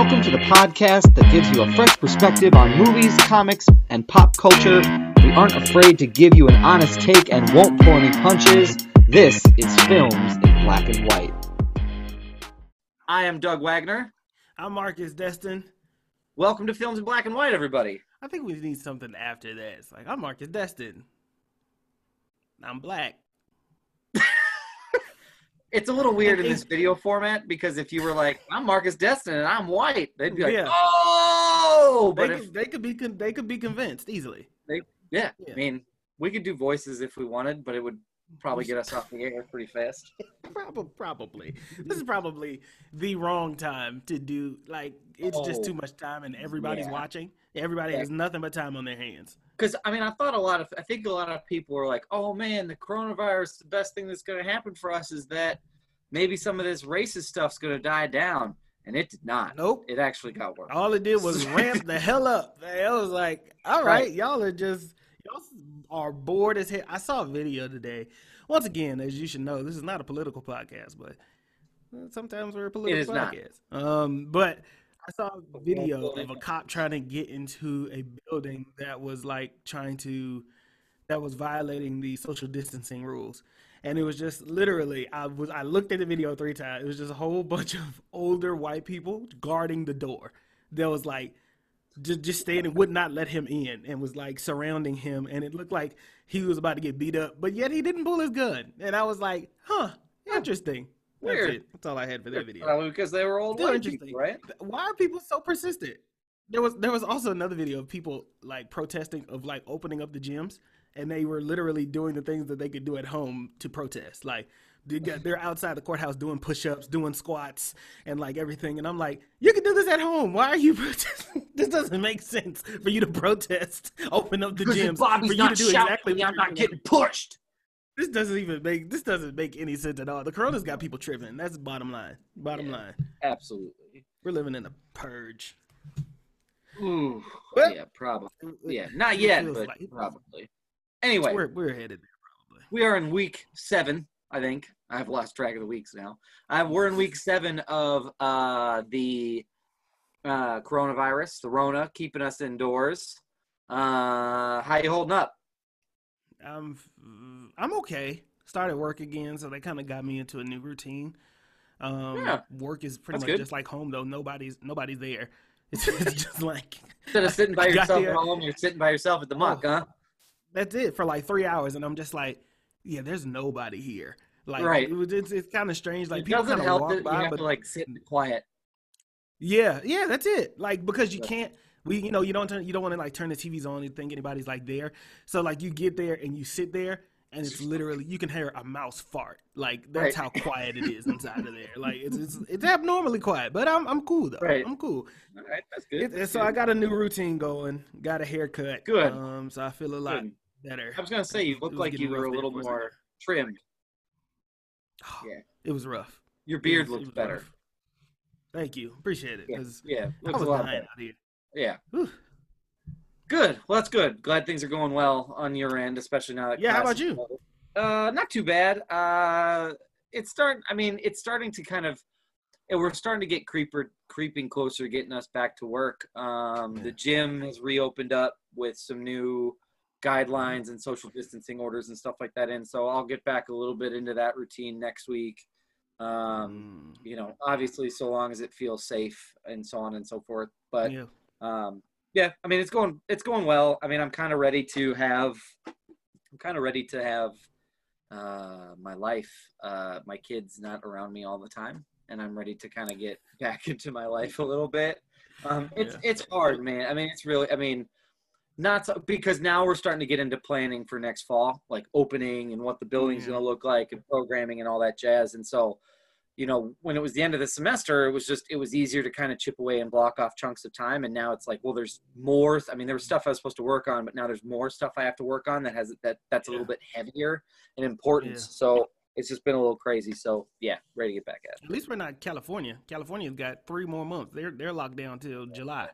Welcome to the podcast that gives you a fresh perspective on movies, comics, and pop culture. We aren't afraid to give you an honest take and won't pull any punches. This is Films in Black and White. I am Doug Wagner. I'm Marcus Destin. Welcome to Films in Black and White, everybody. I think we need something after that. It's like, I'm Marcus Destin. I'm black. It's a little weird in this video format because if you were like, "I'm Marcus Destin and I'm white," they'd be like, Yeah. "Oh!" They But could, if they could be con- they could be convinced easily. yeah, Yeah. I mean, we could do voices if we wanted, but it would probably get us off the air pretty fast. Probably, probably. This is probably the wrong time to do. Like, it's just Oh. too much time, and everybody's Yeah. watching. Everybody Yeah. has nothing but time on their hands. Because I mean, I thought a lot of, I think a lot of people were like, "Oh man, the coronavirus. The best thing that's going to happen for us is that maybe some of this racist stuff's going to die down," and it did not. Nope. It actually got worse. All it did was ramp the hell up. I was like, all right, Right. y'all are just y'all are bored as hell. I saw a video today. Once again, as you should know, this is not a political podcast, but uh, sometimes we're a political is not. podcast. Um, but I saw a video of a cop trying to get into a building that was like trying to that was violating the social distancing rules. And it was just literally I was I looked at the video three times. It was just a whole bunch of older white people guarding the door. There was like just just standing would not let him in and was like surrounding him and it looked like he was about to get beat up, but yet he didn't pull his gun. And I was like, huh, interesting. That's Weird. it. That's all I had for that video. Probably because they were Still interesting. people, right? Why are people so persistent? There was there was also another video of people like protesting of like opening up the gyms, and they were literally doing the things that they could do at home to protest. Like they got, they're outside the courthouse doing push-ups, doing squats, and like everything. And I'm like, you can do this at home. Why are you protesting? this doesn't make sense for you to protest. Open up the gyms Bobby's for you to do exactly me, I'm not getting pushed. This doesn't even make this doesn't make any sense at all. The corona's got people tripping. That's bottom line. Bottom Yeah. line. Absolutely. We're living in a purge. Ooh, Well, yeah, probably. Yeah, not yet, but like- probably. Anyway, we're we're headed there probably. we are in week seven, I think. I've lost track of the weeks now. Uh, we're in week seven of uh, the uh, coronavirus, the Rona, keeping us indoors. Uh, how you holding up? I'm I'm okay. Started work again, so they kind of got me into a new routine. Um, Yeah. work is pretty That's much good. just like home though. Nobody's nobody's there. It's, it's just like Instead of sitting by yourself at home, you're sitting by yourself at the muck, Oh. huh? that's it for like three hours, and I'm just like, yeah, there's nobody here. Like, Right. it was, it's it's kind of strange. Like it people kind of help walk you by, have but to like sit in quiet. Yeah, yeah, that's it. Like because you can't we you know, you don't turn you don't want to like turn the TVs on and think anybody's like there. So like you get there and you sit there and it's literally you can hear a mouse fart. Like that's Right. how quiet it is inside of there. Like it's it's, it's abnormally quiet, but I'm I'm cool though. Right. I'm cool. All right, that's good. It, that's so I got a new routine going. Got a haircut. Good. Um so I feel a lot Good. better. I was gonna say you look like you were a little more trimmed. Yeah. It was rough. Your beard was- it looks better. rough. Thank you. Appreciate it. Yeah, yeah, I looks a was lot dying out here. Yeah, Whew. good. Well, that's good. Glad things are going well on your end, especially now that. Yeah, how about you? Uh, not too bad. Uh, it's starting. I mean, it's starting to kind of. and We're starting to get creeper creeping closer, getting us back to work. Um. The gym has reopened up with some new guidelines and social distancing orders and stuff like that in. So I'll get back a little bit into that routine next week. Um, Mm. you know, obviously, so long as it feels safe and so on and so forth. But yeah. um, yeah, I mean, it's going it's going well. I mean, I'm kind of ready to have I'm kind of ready to have uh, my life, uh, my kids not around me all the time, and I'm ready to kind of get back into my life a little bit. Um, it's Yeah. it's hard, man. I mean, it's really. I mean, not so, because now we're starting to get into planning for next fall, like opening and what the building's Yeah. going to look like and programming and all that jazz. And so, you know, when it was the end of the semester, it was just it was easier to kind of chip away and block off chunks of time. And now it's like, well, there's more. I mean, there was stuff I was supposed to work on, but now there's more stuff I have to work on that has that that's a little bit heavier in importance. Yeah. So it's just been a little crazy. So yeah, ready to get back at At least we're not California. California's got three more months. They're they're locked down till July.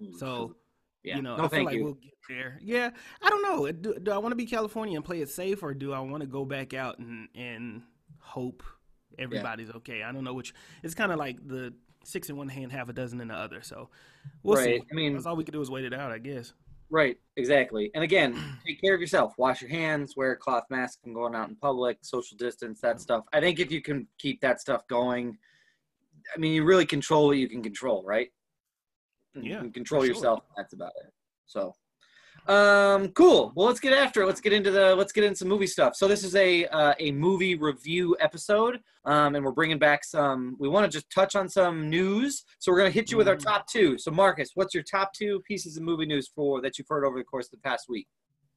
it. So yeah, you know, no, I feel like you. we'll get there. Yeah, I don't know. Uh, do, do I want to be California and play it safe, or do I want to go back out and and hope everybody's okay? I don't know which. It's kind of like the six in one hand, half a dozen in the other. So we'll right. see. I mean, that's all we can do is wait it out, I guess. Right, exactly. And again, take care of yourself. Wash your hands, wear a cloth mask when going out in public, social distance, that mm. stuff. I think if you can keep that stuff going, I mean, you really control what you can control, right? You Yeah, can control sure. yourself. That's about it. So, um, cool. Well, let's get after it. Let's get into the let's get into some movie stuff. So this is a uh, a movie review episode, um, and we're bringing back some. We want to just touch on some news. So we're gonna hit you with our Mhm. top two. So Marcus, what's your top two pieces of movie news for that you've heard over the course of the past week?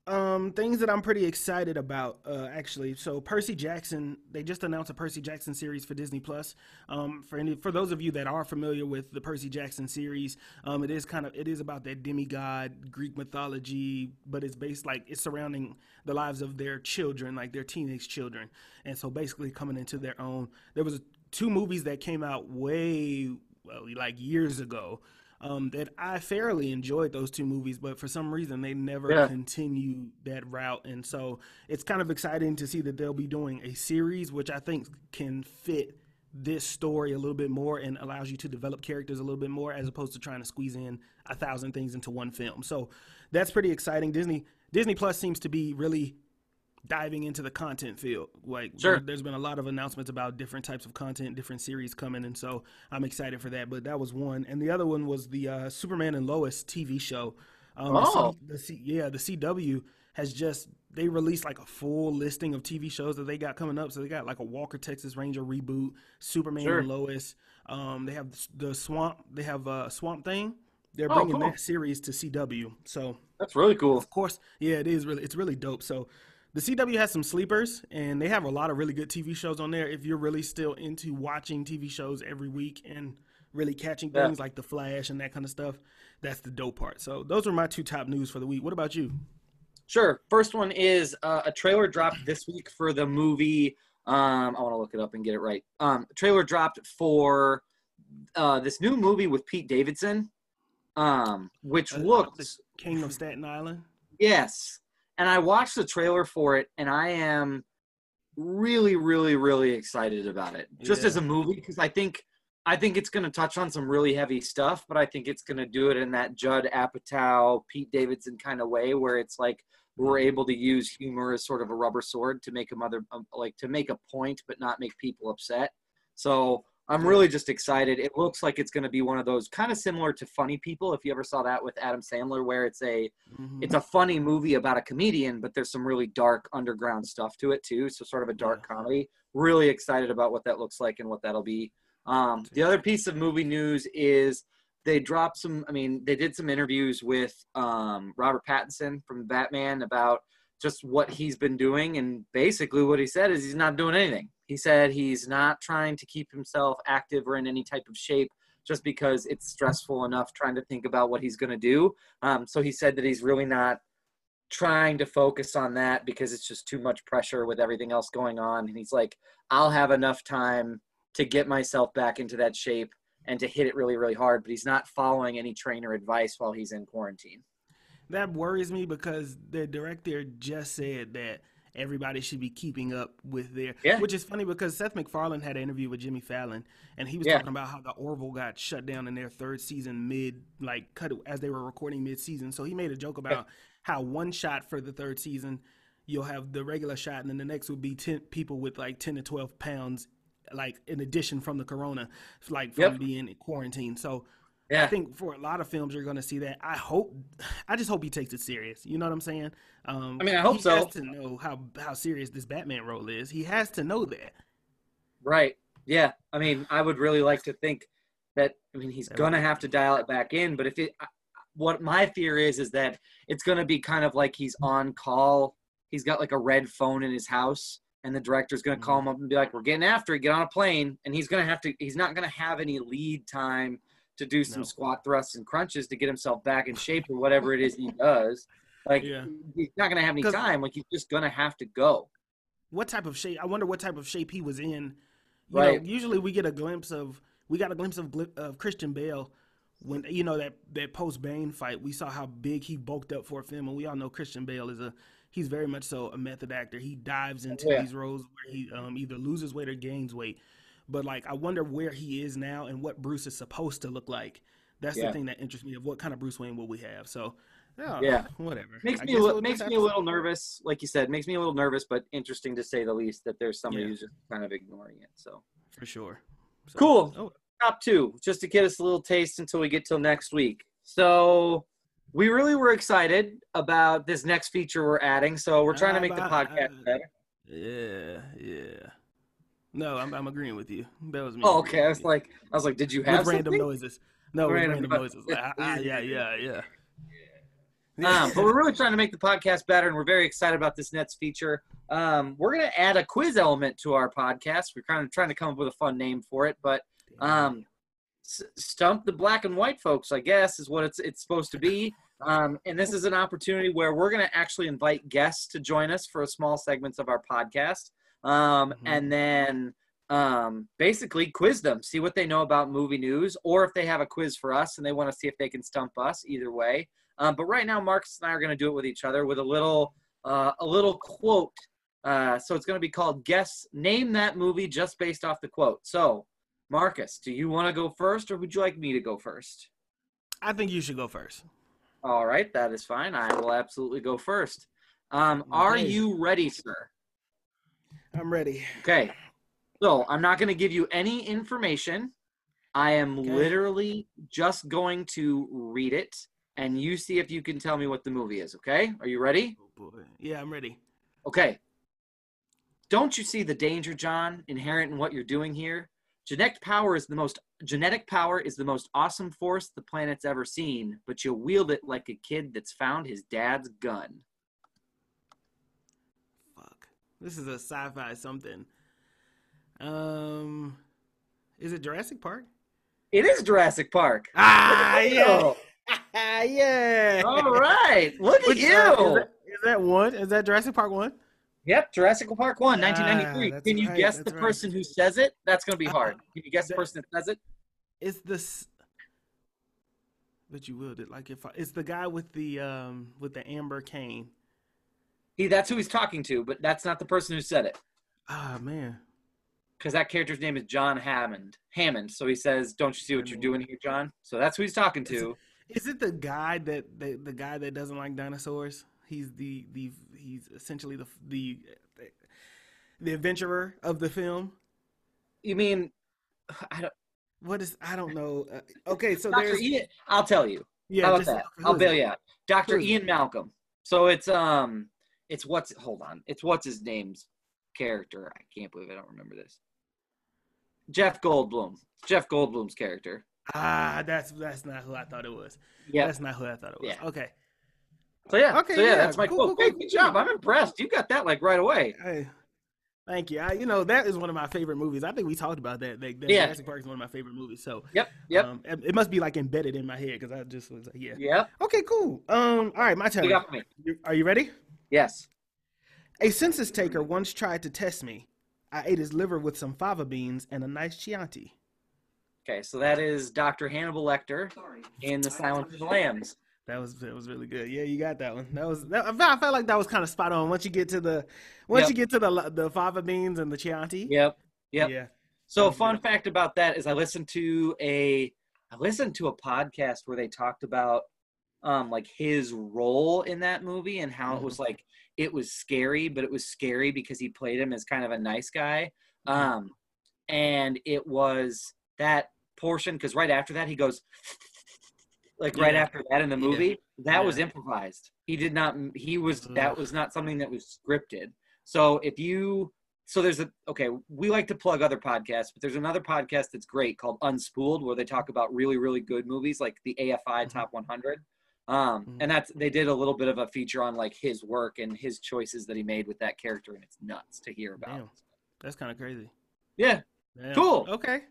Um, things that I'm pretty excited about, uh, actually. So Percy Jackson, they just announced a Percy Jackson series for Disney Plus. Um, for any, for those of you that are familiar with the Percy Jackson series, um, it is kind of it is about that demigod Greek mythology, but it's based like it's surrounding the lives of their children, like their teenage children, and so basically coming into their own. There was two movies that came out way well, like years ago um, that I fairly enjoyed those two movies, but for some reason they never Yeah. continue that route. And so it's kind of exciting to see that they'll be doing a series, which I think can fit this story a little bit more and allows you to develop characters a little bit more as opposed to trying to squeeze in a thousand things into one film. So that's pretty exciting. Disney Disney Plus seems to be really diving into the content field. Like Sure. there, has been a lot of announcements about different types of content, different series coming, and so I'm excited for that. But that was one, and the other one was the uh, Superman and Lois TV show. Um, Oh. the, C, the C, yeah, the CW has just they released like a full listing of TV shows that they got coming up. So they got like a Walker Texas Ranger reboot, Superman Sure. and Lois. Um, they have the Swamp. They have uh, Swamp Thing. They're Oh, bringing cool. that series to CW. So That's really cool. of course, yeah, it is really it's really dope. So the CW has some sleepers and they have a lot of really good TV shows on there if you're really still into watching TV shows every week and really catching Yeah. things like The Flash and that kind of stuff. That's the dope part. So those are my two top news for the week. What about you? Sure. First one is uh, a trailer dropped this week for the movie. Um, I want to look it up and get it right. Um, trailer dropped for uh, this new movie with Pete Davidson, um, which Uh, looks King of Staten Island? yes. And I watched the trailer for it, and I am really, really, really excited about it. Just Yeah. as a movie, because I think I think it's going to touch on some really heavy stuff, but I think it's going to do it in that Judd Apatow, Pete Davidson kind of way, where it's like we're able to use humor as sort of a rubber sword to make a mother um, like to make a point, but not make people upset. So I'm really just excited. It looks like it's going to be one of those kind of similar to Funny People, if you ever saw that with Adam Sandler, where it's a Mhm. it's a funny movie about a comedian, but there's some really dark underground stuff to it too. So sort of a dark comedy. Really excited about what that looks like and what that'll be. Um, the other piece of movie news is they dropped some. I mean, they did some interviews with um, Robert Pattinson from Batman about just what he's been doing, and basically what he said is he's not doing anything. He said he's not trying to keep himself active or in any type of shape just because it's stressful enough trying to think about what he's going to do. Um, so he said that he's really not trying to focus on that because it's just too much pressure with everything else going on. And he's like, I'll have enough time to get myself back into that shape and to hit it really, really hard. But he's not following any trainer advice while he's in quarantine. That worries me because the director just said that everybody should be keeping up with their. Yeah. Which is funny because Seth MacFarlane had an interview with Jimmy Fallon, and he was Yeah. talking about how the Orville got shut down in their third season mid, like cut as they were recording mid season. So he made a joke about how one shot for the third season, you'll have the regular shot, and then the next would be ten people with like ten to twelve pounds, like in addition from the corona, like from Yep. being in quarantine. So. Yeah. I think for a lot of films you're going to see that. I hope, I just hope he takes it serious. You know what I'm saying? Um, I mean, I hope he so. Has to know how how serious this Batman role is. He has to know that. Right. Yeah. I mean, I would really like to think that. I mean, he's That gonna have to dial it back in. But if it, I- what my fear is, is that it's gonna be kind of like he's on call. He's got like a red phone in his house, and the director's gonna call Mm-hmm. him up and be like, "We're getting after it. Get on a plane." And he's gonna have to. He's not gonna have any lead time to do some No. squat thrusts and crunches to get himself back in shape or whatever it is he does. Like Yeah. he's not gonna have any time. Like he's just gonna have to go. What type of shape? I wonder what type of shape he was in. You Right. know, usually we get a glimpse of we got a glimpse of of Christian Bale when you know that that post Bane fight. We saw how big he bulked up for a film, and we all know Christian Bale is a he's very much so a method actor. He dives into Yeah. these roles where he um, either loses weight or gains weight. But like I wonder where he is now and what Bruce is supposed to look like. That's Yeah. the thing that interests me of what kind of Bruce Wayne will we have. So yeah, Yeah. whatever. Makes I me a li- makes me a to- little nervous. Like you said, makes me a little nervous, but interesting to say the least that there's somebody Yeah. who's just kind of ignoring it. So for sure. So- Cool. Oh, top two, just to get us a little taste until we get till next week. So we really were excited about this next feature we're adding. So we're trying to Uh, make the podcast uh, better. yeah, yeah. No, I'm, I'm agreeing with you. That was me. Oh, okay. I was like, I was like, did you have with random something? noises. No, Random random noises. Like, ah, ah, yeah, yeah, yeah. um, but we're really trying to make the podcast better, and we're very excited about this next feature. Um, we're going to add a quiz element to our podcast. We're kind of trying to come up with a fun name for it, but um, s- stump the black and white folks, I guess, is what it's it's supposed to be. Um, and this is an opportunity where we're going to actually invite guests to join us for a small segments of our podcast, um, Mhm. and then um, basically quiz them, see what they know about movie news, or if they have a quiz for us and they want to see if they can stump us. Either way. Um, but right now, Marcus and I are going to do it with each other with a little uh, a little quote. Uh, so it's going to be called "Guess Name That Movie" just based off the quote. So, Marcus, do you want to go first, or would you like me to go first? I think you should go first. All right, that is fine. I will absolutely go first. Um, Are you ready, sir? I'm ready. Okay. So I'm not going to give you any information. I am Okay. literally just going to read it, and you see if you can tell me what the movie is. Okay? Are you ready? Oh boy. Yeah, I'm ready. Okay. Don't you see the danger, John, inherent in what you're doing here? Genetic power is the most genetic power is the most awesome force the planet's ever seen, but you wield it like a kid that's found his dad's gun. This is a sci-fi something. Um, is it Jurassic Park? It is Jurassic Park. Ah, yeah, yeah. All right. Look at Which, you. uh, is, that, is that one? Is that Jurassic Park one? Yep, Jurassic Park 1, Ah, 1993. that's Can you right, guess the right. person who says it? That's going to be hard. Uh, Can you guess the person that says it? It's this. But you willed it like if I, it's the guy with the um with the amber cane. He that's who he's talking to, but that's not the person who said it. Ah man, Because that character's name is John Hammond. Hammond. So he says, Don't you see what you're doing here, John? So that's who he's talking to. is it the guy that the, the guy that doesn't like dinosaurs? He's the the he's essentially the the the adventurer of the film. You mean I don't What is I don't know. Uh, okay, so Dr. there's Ian I'll tell you. yeah. How about just- that? I'll bail you out. Dr. Ian Malcolm. So it's um it's what's hold on. It's what's his name's character. I can't believe I don't remember this. Jeff Goldblum. Jeff Goldblum's character. Ah, that's that's not who I thought it was. Yeah. That's not who I thought it was. Yeah. Okay. So yeah, Okay, so yeah, yeah, that's my cool, quote. cool, cool, hey, good job. I'm impressed. You got that like right away. Hey, thank you. I, you know that is one of my favorite movies. I think we talked about that. That, that Yeah. Jurassic Park is one of my favorite movies. So Yep, yep, um, it it must be like embedded in my head because I just was like, yeah. yeah. Okay, cool. Um, all right, my turn. you got me? Are you ready? Yes. A census taker once tried to test me. I ate his liver with some fava beans and a nice Chianti. Okay, so that is Dr. Hannibal Lecter in The Silence of the Lambs. That was that was really good. Yeah, you got that one. That was that, I felt- I felt like that was kind of spot on. Once you get to the once Yep. you get to the the fava beans and the Chianti. Yep. Yep. Yeah. So fun fact about that is I listened to a I listened to a podcast where they talked about um like his role in that movie and how it was like it was scary, but it was scary because he played him as kind of a nice guy. Um and it was that portion because right after that he goes like right after that in the Yeah. movie that was improvised. He did not he was that was not something that was scripted. So if you so there's a okay we like to plug other podcasts but there's another podcast that's great called unspooled where they talk about really really good movies like the afi Mhm. top 100 um Mhm. and that's they did a little bit of a feature on like his work and his choices that he made with that character and it's nuts to hear about Damn. That's kind of crazy. yeah Damn. Cool. Okay.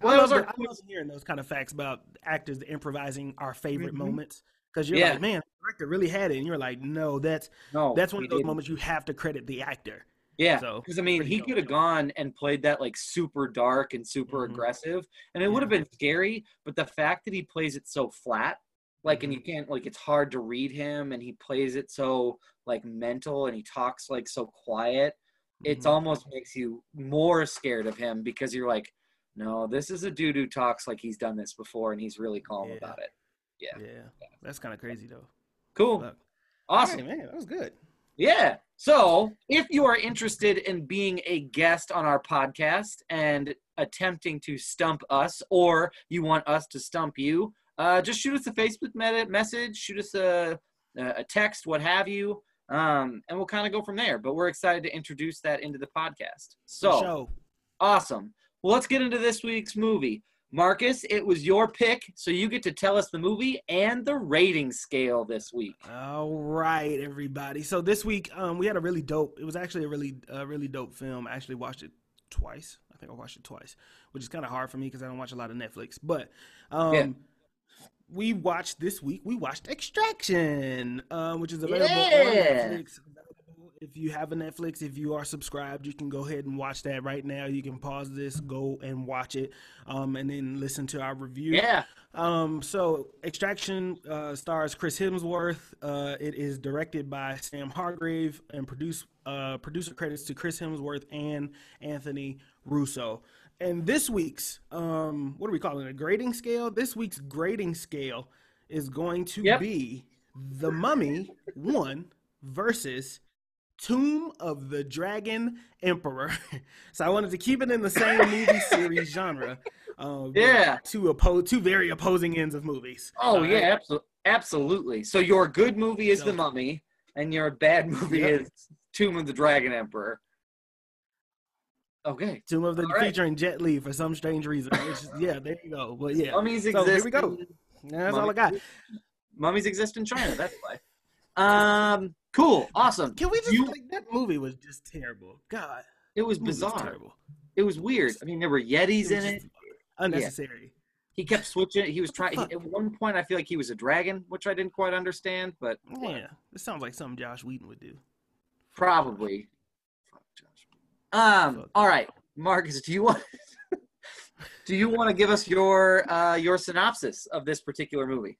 Well, I, love those are the- I love hearing those kind of facts about actors improvising our favorite Mhm. moments because you're Yeah. like, man, the director really had it, and you're like, no, that's no that's one of those didn't. moments you have to credit the actor. Yeah, So, because I mean, he could have gone and played that like super dark and super Mhm. aggressive, and it would have been scary. But the fact that he plays it so flat, like, and you Mm-hmm. can't like, it's hard to read him, and he plays it so like mental, and he talks like so quiet. it's Mhm. almost makes you more scared of him because you're like, no, this is a dude who talks like he's done this before and he's really calm Yeah. about it. Yeah. Yeah, that's kind of crazy though. Cool. Look. Awesome. Hey, man, that was good. Yeah. So, if you are interested in being a guest on our podcast and attempting to stump us, or you want us to stump you, uh, just shoot us a Facebook me- message, shoot us a, a text, what have you, um, and we'll kind of go from there. But we're excited to introduce that into the podcast. So, Show. awesome. Well, let's get into this week's movie. Marcus, it was your pick, so you get to tell us the movie and the rating scale this week. All right, everybody. So this week, um, we had a really dope. It was actually a really, uh, really dope film. I actually watched it twice. I think I watched it twice, which is kind of hard for me because I don't watch a lot of Netflix. But um, Yeah. We watched this week. We watched Extraction, um, which is available on Netflix. If you have a Netflix, if you are subscribed, you can go ahead and watch that right now. You can pause this, go and watch it, um, and then listen to our review. Yeah. Um, so Extraction uh, stars Chris Hemsworth. Uh, it is directed by Sam Hargrave and produce uh, producer credits to Chris Hemsworth and Anthony Russo. And this week's um, what are we calling it? A grading scale. This week's grading scale is going to Yep. be The Mummy One versus Tomb of the Dragon Emperor. so I wanted to keep it in the same movie series genre. Um, but Yeah. Two oppo- two very opposing ends of movies. Oh yeah, absolutely, absolutely. So your good movie is So- The Mummy, and your bad movie Yep. is Tomb of the Dragon Emperor. Okay, Tomb of the All right. featuring Jet Li for some strange reason. Yeah, there you go. But yeah, mummies So, exist. here we go. that's all I got. Mummies exist in China. That's why. Um, cool, awesome. Can we just You- like that movie was just terrible. God, It was movie was bizarre. terrible. It was weird. I mean, there were Yetis was in it. Unnecessary. He kept switching. He was trying. At one point, I feel like he was a dragon, which I didn't quite understand, but Yeah, this sounds like something Josh Whedon would do. probably. Fuck Josh. Um. All right, Marcus. Do you want? do you want to give us your uh, your synopsis of this particular movie?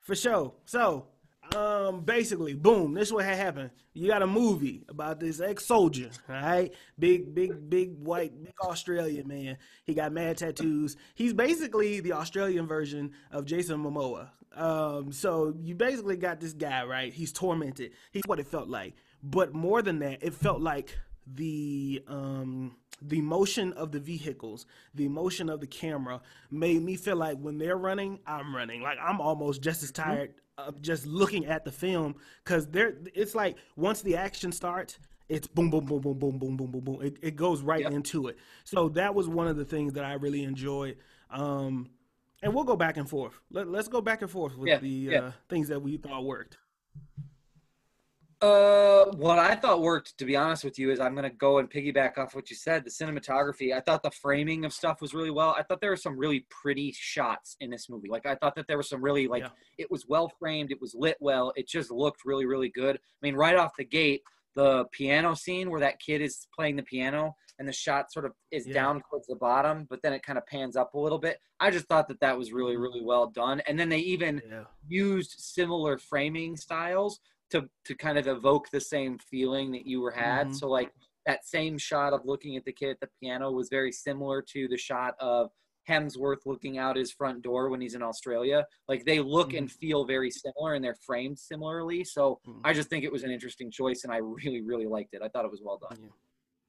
For sure. So, um, basically, boom, this is what had happened. You got a movie about this ex-soldier, all right? Big, big, big white, big Australian man. He got mad tattoos. He's basically the Australian version of Jason Momoa. Um, so you basically got this guy, right? He's tormented. He's what it felt like. But more than that, it felt like the um the motion of the vehicles, the motion of the camera made me feel like when they're running, I'm running. Like I'm almost just as tired of just looking at the film because there it's like once the action starts, it's boom, boom, boom, boom, boom, boom, boom, boom, boom. It, it goes right Yep. into it. So that was one of the things that I really enjoyed. Um, and we'll go back and forth. Let, let's go back and forth with Yeah, the yeah. uh, things that we thought worked. Uh, what I thought worked, to be honest with you, is I'm gonna go and piggyback off what you said. The cinematography, I thought the framing of stuff was really well. I thought there were some really pretty shots in this movie. Like I thought that there was some really like Yeah. it was well framed, it was lit well, it just looked really really good. I mean, right off the gate, the piano scene where that kid is playing the piano and the shot sort of is Yeah. down towards the bottom, but then it kind of pans up a little bit. I just thought that that was really really well done. And then they even Yeah. used similar framing styles to to kind of evoke the same feeling that you were had. Mhm. So like that same shot of looking at the kid at the piano was very similar to the shot of Hemsworth looking out his front door when he's in Australia. Like they look and feel very similar and they're framed similarly. So Mhm. I just think it was an interesting choice and I really really liked it. I thought it was well done.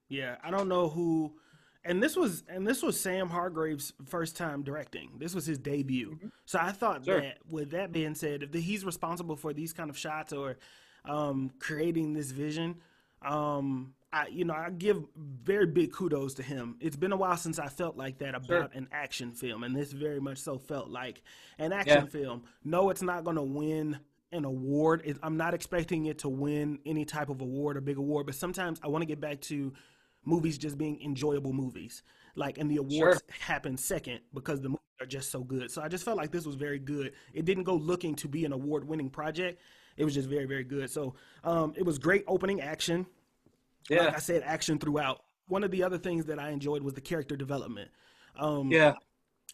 Yeah, I don't know who, and this was and this was Sam Hargrave's first time directing. This was his debut. So I thought Sure. that, with that being said, if he's responsible for these kind of shots or um, creating this vision, um, I you know I give very big kudos to him. It's been a while since I felt like that about Sure. an action film, and this very much so felt like an action film. No, it's not going to win an award. It, I'm not expecting it to win any type of award or big award, but sometimes I want to get back to movies just being enjoyable movies. Like, and the awards happen second because the movies are just so good. So I just felt like this was very good. It didn't go looking to be an award winning project. It was just very, very good. So um, it was great opening action. Yeah. Like I said, action throughout. One of the other things that I enjoyed was the character development. Um, Yeah.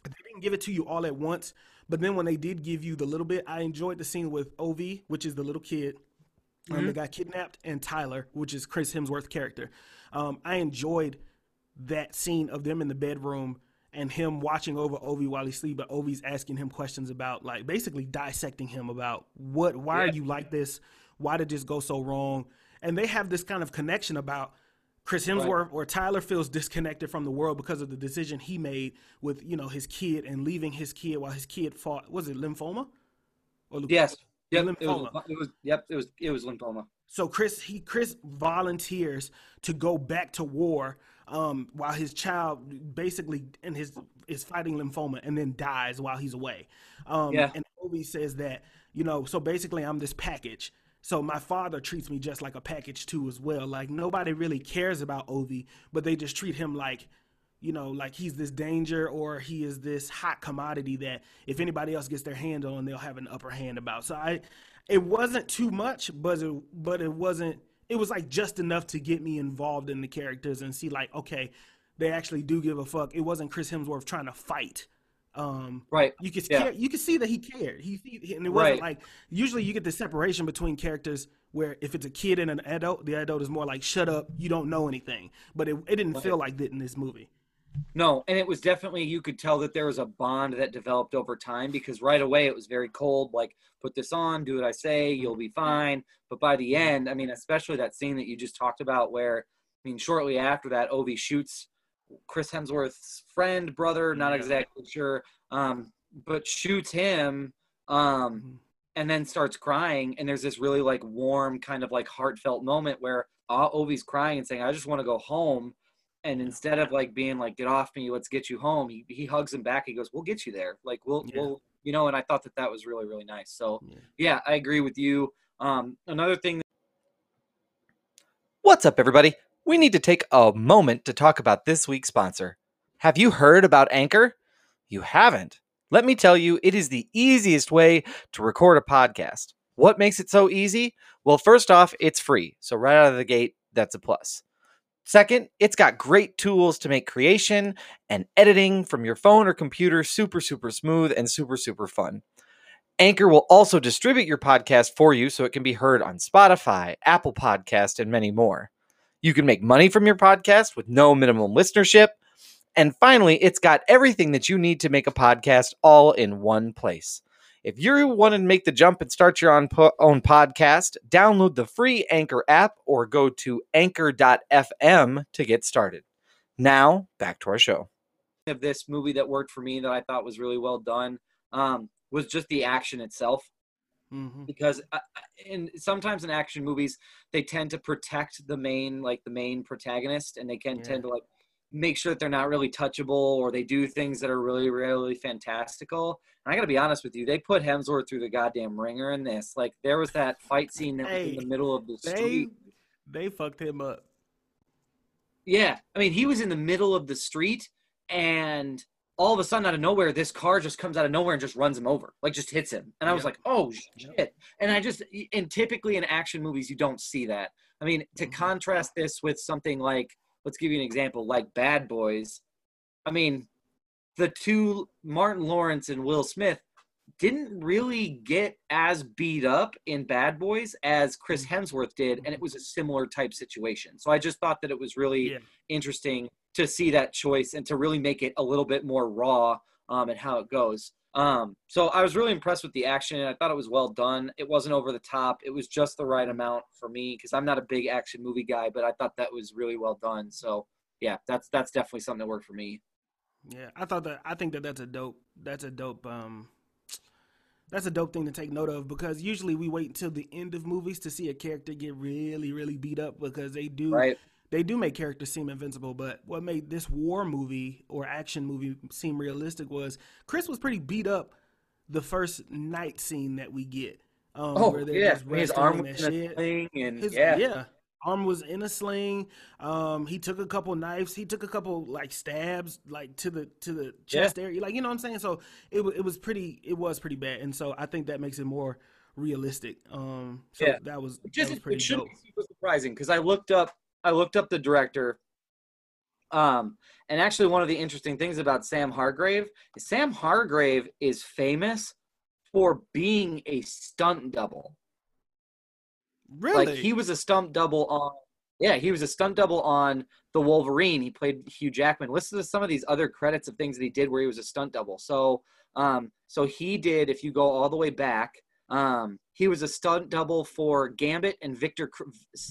they didn't give it to you all at once, but then when they did give you the little bit, I enjoyed the scene with Ov, which is the little kid. um, mm-hmm. that got kidnapped, and Tyler, which is Chris Hemsworth's character. Um, I enjoyed that scene of them in the bedroom and him watching over Ovi while he's asleep, but Ovi's asking him questions about like basically dissecting him about what why yeah. are you like this? Why did this go so wrong? And they have this kind of connection about Chris Hemsworth right. or Tyler feels disconnected from the world because of the decision he made with, you know, his kid and leaving his kid while his kid fought was it lymphoma? Or yes. Yep. Lymphoma. It was, it was yep, it was it was lymphoma. So Chris he Chris volunteers to go back to war um, while his child basically and his is fighting lymphoma and then dies while he's away. Um, yeah. And Ovi says that you know, so basically I'm this package. So my father treats me just like a package too as well. Like nobody really cares about Ovi, but they just treat him like you know, like he's this danger or he is this hot commodity that if anybody else gets their hand on, they'll have an upper hand about. So I, it wasn't too much, but it, but it wasn't it was like just enough to get me involved in the characters and see like okay they actually do give a fuck. It wasn't chris hemsworth trying to fight. Um, right. you could yeah. you could see that he cared. He, he and it wasn't right. like usually you get the separation between characters where if it's a kid and an adult the adult is more like shut up. You don't know anything. But it, it didn't right. feel like that in this movie no, and it was definitely you could tell that there was a bond that developed over time because right away it was very cold, like put this on, do what I say, you'll be fine. But by the end, I mean, especially that scene that you just talked about where I mean, shortly after that, Ovi shoots Chris Hemsworth's friend, brother, not exactly sure, um, but shoots him, um, mm-hmm. and then starts crying. And there's this really like warm, kind of like heartfelt moment where uh, Ovi's crying and saying, "I just want to go home." And instead of like being like get off me let's get you home he, he hugs him back he goes we'll get you there like we'll yeah. we'll you know and i thought that that was really really nice. So yeah, yeah i agree with you. Um another thing that- what's up everybody? We need to take a moment to talk about this week's sponsor. Have you heard about anchor? You haven't. Let me tell you it is the easiest way to record a podcast. What makes it so easy? Well first off it's free. So right out of the gate that's a plus Second, it's got great tools to make creation and editing from your phone or computer super, super smooth and super, super fun. Anchor will also distribute your podcast for you so it can be heard on Spotify, Apple Podcast, and many more. You can make money from your podcast with no minimum listenership. And finally, it's got everything that you need to make a podcast all in one place. If you want to make the jump and start your own, own podcast, download the free Anchor app or go to anchor.fm to get started. Now, back to our show. Of this movie that worked for me that I thought was really well done um, was just the action itself. Mm-hmm. Because uh, in sometimes in action movies they tend to protect the main like the main protagonist and they can yeah. tend to like make sure that they're not really touchable or they do things that are really really fantastical. And i gotta be honest with you they put hemsworth through the goddamn ringer in this. Like there was that fight scene that hey, was in the middle of the street. they, they fucked him up. Yeah i mean he was in the middle of the street and all of a sudden out of nowhere this car just comes out of nowhere and just runs him over like just hits him. And i was like oh shit. And i just and typically in action movies you don't see that. I mean to mm-hmm. contrast this with something like let's give you an example like Bad Boys. I mean, the two Martin Lawrence and Will Smith didn't really get as beat up in Bad Boys as Chris mm. Hemsworth did, and it was a similar type situation. So I just thought that it was really yeah. interesting to see that choice and to really make it a little bit more raw um, and how it goes. Um, so I was really impressed with the action. I thought it was well done. It wasn't over the top. It was just the right amount for me because I'm not a big action movie guy, but I thought that was really well done. So yeah, that's that's definitely something that worked for me. Yeah, I thought that I think that that's a dope that's a dope um that's a dope thing to take note of because usually we wait until the end of movies to see a character get really really beat up because they do right they do make characters seem invincible, but what made this war movie or action movie seem realistic was Chris was pretty beat up the first night scene that we get. Um, oh, where they're yeah. just his arm was in a sling and his, yeah. yeah. Arm was in a sling. Um, he took a couple knives. He took a couple like stabs, like to the to the chest yeah. area. Like you know what I'm saying. So it it was pretty. It was pretty bad, and so I think that makes it more realistic. Um, so yeah. that was just that was pretty it should be super surprising because I looked up I looked up the director. Um, and actually, one of the interesting things about Sam Hargrave is Sam Hargrave is famous for being a stunt double. Really? Like he was a stunt double on. Yeah, he was a stunt double on the Wolverine. He played Hugh Jackman. Listen to some of these other credits of things that he did where he was a stunt double. So, um, so he did. If you go all the way back, um, he was a stunt double for Gambit and Victor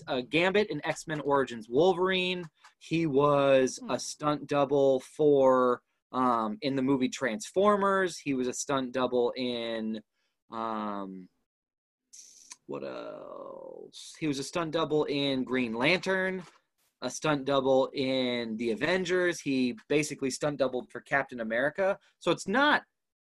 uh, Gambit and X Men Origins Wolverine. He was Hmm. a stunt double for um, in the movie Transformers. He was a stunt double in um, what else? He was a stunt double in Green Lantern, a stunt double in the Avengers. He basically stunt doubled for Captain America. So it's not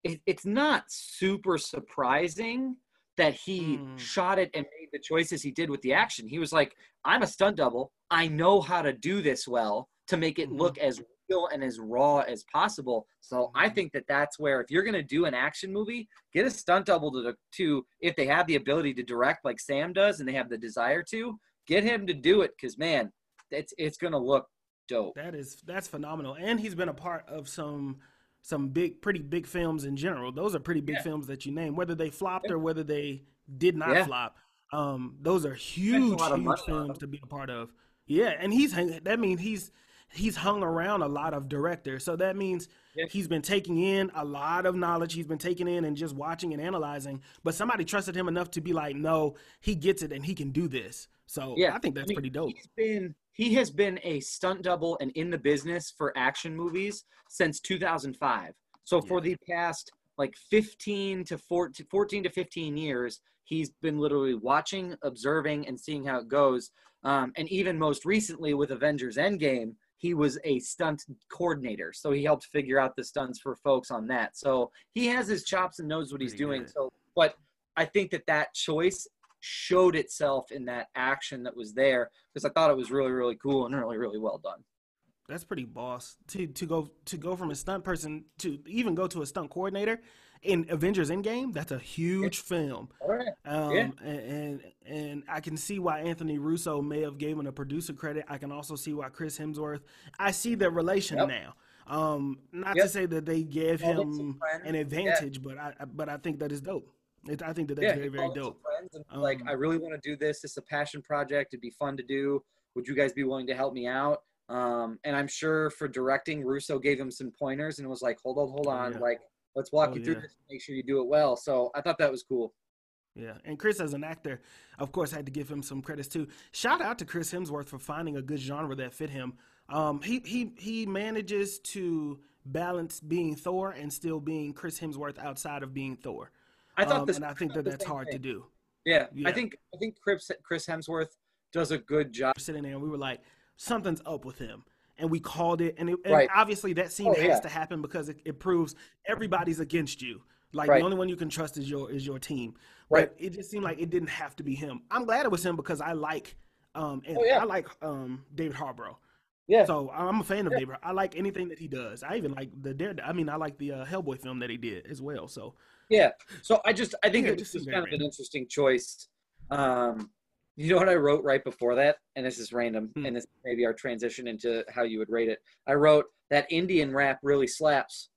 it, it's not super surprising that he Mm. shot it and made the choices he did with the action. He was like, I'm a stunt double. I know how to do this well to make it Mhm. look as real and as raw as possible. So I Mhm. think that that's where if you're going to do an action movie, get a stunt double to, to if they have the ability to direct like Sam does and they have the desire to, get him to do it cuz man, it's it's going to look dope. That is that's phenomenal, and he's been a part of some some big, pretty big films in general. Those are pretty big Yeah. films that you name, whether they flopped Yeah. or whether they did not Yeah. flop. Um, those are huge, huge films to be a part of. Yeah, and he's that means he's he's hung around a lot of directors, so that means Yeah. he's been taking in a lot of knowledge. He's been taking in and just watching and analyzing. But somebody trusted him enough to be like, no, he gets it and he can do this. So Yeah, I think that's I mean, pretty dope. He's been he has been a stunt double and in the business for action movies since 2005. So for the past like 15 to 14, 14 to 15 years, he's been literally watching, observing, and seeing how it goes. Um, and even most recently with Avengers Endgame, he was a stunt coordinator. So he helped figure out the stunts for folks on that. So he has his chops and knows what he's Pretty doing. good. So, but I think that that choice showed itself in that action that was there because I thought it was really, really cool and really, really well done. That's pretty boss to to go to go from a stunt person to even go to a stunt coordinator in Avengers Endgame. That's a huge film. All right. Um, Yeah. and, and and I can see why Anthony Russo may have given a producer credit. I can also see why Chris Hemsworth. I see the relation Yep. now. Um, not to say that they gave him an Yeah. advantage, but I but I think that is dope. It, I think that that's yeah, very very called up some dope. Was like, Um, I really want to do this. This is a passion project. It'd be fun to do. Would you guys be willing to help me out? Um, and I'm sure for directing, Russo gave him some pointers and was like, hold on, hold Oh, on, yeah. like let's walk Oh, you through yeah. this. Make sure you do it well. So I thought that was cool. Yeah, and Chris as an actor, of course, had to give him some credits too. Shout out to Chris Hemsworth for finding a good genre that fit him. Um, he he he manages to balance being Thor and still being Chris Hemsworth outside of being Thor. I thought Um, this, and I think that that's hard to do. Yeah, Yeah. I think I think Chris Chris Hemsworth does a good job. Sitting there and we were like, something's up with him. And we called it, and, it, and Right. obviously that scene Oh, has yeah. to happen because it, it proves everybody's against you. Like Right. the only one you can trust is your is your team. Right. But it just seemed like it didn't have to be him. I'm glad it was him because I like um and Oh, yeah. I like um David Harbour. Yeah, So I'm a fan of Yeah. David. I like anything that he does. I even like the Dare. I mean, I like the uh, Hellboy film that he did as well. So Yeah. So I just I think Yeah, it was just seemed just very kind of an interesting choice. Um, you know what I wrote right before that, and this is random, Hmm. and this may be our transition into how you would rate it. I wrote that Indian rap really slaps.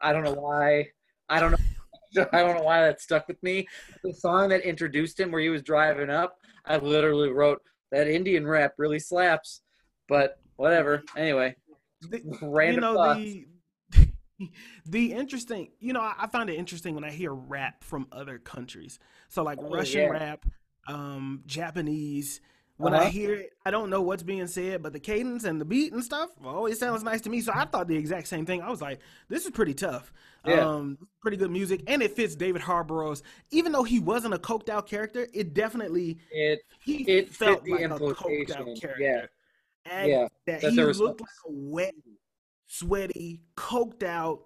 I don't know why. I don't know. I don't know why that stuck with me. The song that introduced him, where he was driving up, I literally wrote that Indian rap really slaps. But whatever. Anyway, the, random you know thoughts. the the interesting you know I, find it interesting when i hear rap from other countries so like Oh, russian yeah. rap um japanese when i Uh-huh. hear it i don't know what's being said but the cadence and the beat and stuff always sounds nice to me so i thought the exact same thing i was like this is pretty tough Yeah. um pretty good music and it fits david harbour's even though he wasn't a coked out character it definitely It he It fit felt the like a coked out implication, character yeah. and Yeah, that, he there was looked like a wet, sweaty, coked out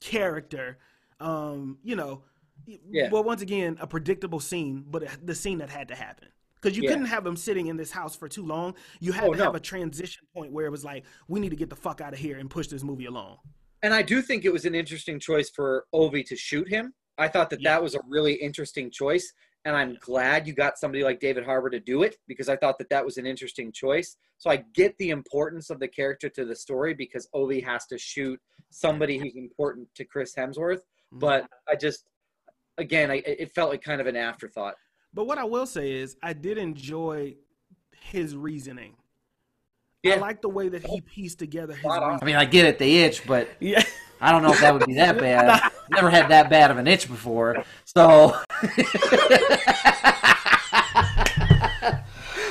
character. Um, you know, Yeah. well, once again, a predictable scene, but the scene that had to happen. Because you Yeah. couldn't have him sitting in this house for too long. You had Oh, to no. have a transition point where it was like, we need to get the fuck out of here and push this movie along. And I do think it was an interesting choice for Ovi to shoot him. I thought that Yeah. that was a really interesting choice. And I'm glad you got somebody like David Harbour to do it because I thought that that was an interesting choice. So I get the importance of the character to the story because Ovi has to shoot somebody who's important to Chris Hemsworth. Mm-hmm. But I just, again, I, it felt like kind of an afterthought. But what I will say is, I did enjoy his reasoning. Yeah. I like the way that he oh, pieced together his I mean, I get it, the itch, but Yeah. I don't know if that would be that bad. Never had that bad of an itch before, so.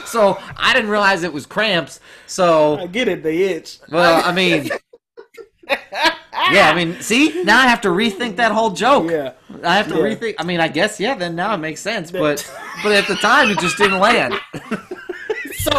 so I didn't realize it was cramps. So I get it, the itch. Well, I mean, yeah, I mean, see, now I have to rethink that whole joke. Yeah. I have to Yeah. rethink. I mean, I guess yeah. Then now it makes sense, but but at the time it just didn't land. So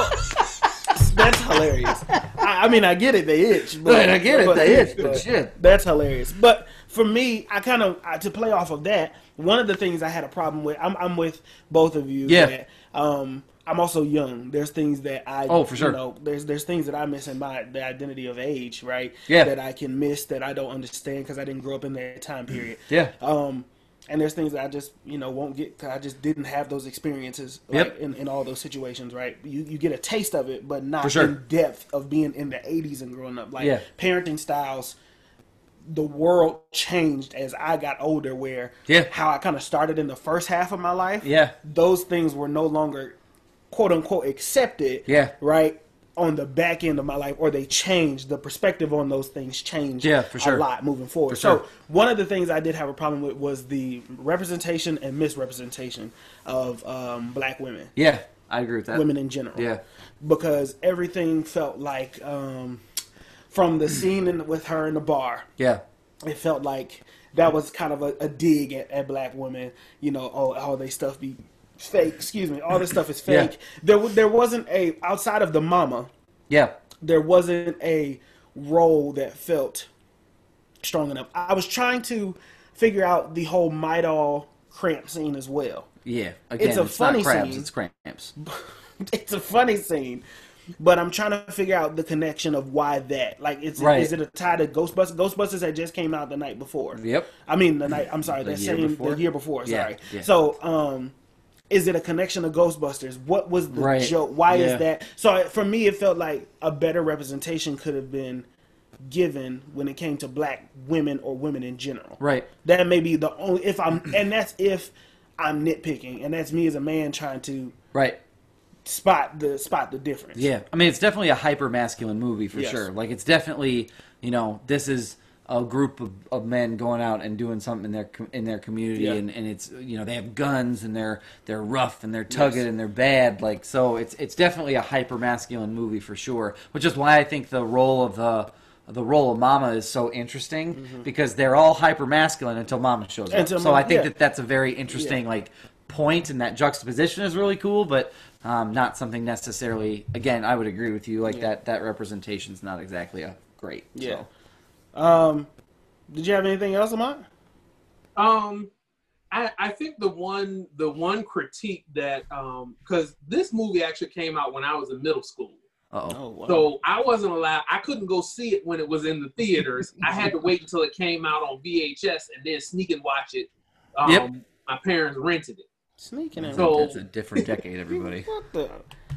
that's hilarious. I, I mean, I get it, they itch. But, But I get it, but- they itch, but shit. That's hilarious. But for me, I kind of to play off of that. One of the things I had a problem with, I'm, I'm with both of you. Yeah. That, um, I'm also young. There's things that I Oh, for sure. You know, there's there's things that I miss in my the identity of age, right? Yeah. That I can miss that I don't understand because I didn't grow up in that time period. Yeah. Um, and there's things that I just you know won't get. 'cause I just didn't have those experiences Yep. in, in all those situations, right? You you get a taste of it, but not sure. in depth of being in the 80s and growing up. Like Yeah. parenting styles, the world changed as I got older. Where Yeah. how I kind of started in the first half of my life, Yeah. those things were no longer quote unquote accepted. Yeah. right. On the back end of my life, or they changed the perspective on those things changed. Yeah, for sure. a lot moving forward. For so sure. one of the things I did have a problem with was the representation and misrepresentation of um, black women, Yeah, I agree with that. women in general. Yeah. because everything felt like um, from the scene in, with her in the bar, Yeah. it felt like that was kind of a, a dig at, at black women. You know, oh, all they stuff be fake. Excuse me, all this stuff is Yeah. fake. There, there wasn't a outside of the mama. Yeah. There wasn't a role that felt strong enough. I was trying to figure out the whole Midol cramp scene as well. Yeah. Again, It's it's, a funny not crabs, scene. it's cramps. it's a funny scene. But I'm trying to figure out the connection of why that. Like, is it, Right. is it a tie to Ghostbusters? Ghostbusters had just came out the night before. Yep. I mean, the night. I'm sorry, The that year same before? the year before. Yeah, Sorry. yeah. So, um, is it a connection to Ghostbusters? What was the Right. joke? Why Yeah. is that? So for me, it felt like a better representation could have been given when it came to black women or women in general. Right. That may be the only if I'm, and that's if I'm nitpicking, and that's me as a man trying to Right. spot the spot the difference. Yeah, I mean it's definitely a hyper masculine movie for Yes. sure. Like it's definitely you know this is a group of, of men going out and doing something in their in their community, Yeah. and, and it's you know they have guns and they're they're rough and they're tugged Yes. and they're bad. Like so, it's it's definitely a hyper masculine movie for sure. Which is why I think the role of the the role of Mama is so interesting because they're all hyper masculine until Mama shows up. Mm-hmm. Until so Mama- I think yeah. that that's a very interesting like point and that juxtaposition is really cool, but um, not something necessarily. Again, I would agree with you. Like Yeah. that that representation is not exactly a great. Yeah. So. Um, did you have anything else, Amon? Um, I, I think the one the one critique that um because this movie actually came out when I was in middle school, Uh-oh. Oh, wow. so I wasn't allowed. I couldn't go see it when it was in the theaters. I had to wait until it came out on VHS and then sneak and watch it. Um, Yep. My parents rented it. sneaking in. So- That's a different decade, everybody. what the?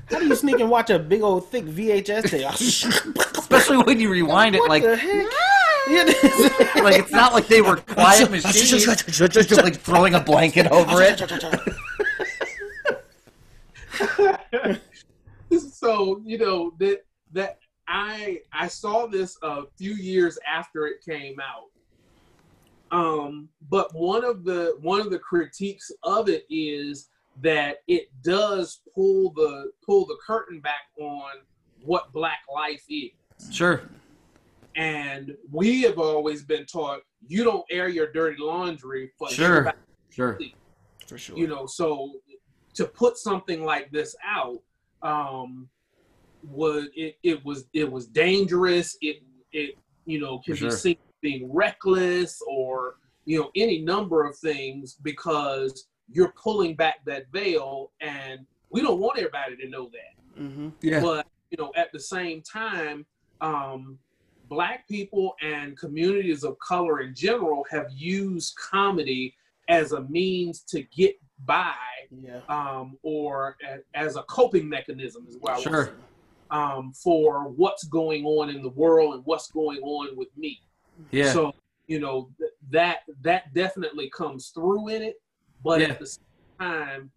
How do you sneak and watch a big old thick VHS tape? Especially when you rewind it, what like the heck? Like it's not like they were quiet machines, just like throwing a blanket over it. so you know that that I I saw this a few years after it came out. Um, but one of the one of the critiques of it is that it does pull the pull the curtain back on what black life is. Sure. And we have always been taught you don't air your dirty laundry for Sure. Sure. For sure. you know so to put something like this out um was it, it was it was dangerous it it you know can sure. be seen being reckless or you know any number of things because you're pulling back that veil and we don't want everybody to know that hmm Yeah. but you know at the same time um black people and communities of color in general have used comedy as a means to get by Yeah. um, or a, as a coping mechanism is what I would Sure. say, um, for what's going on in the world and what's going on with me. Yeah. So you know th- that that definitely comes through in it, but Yeah. at the same time,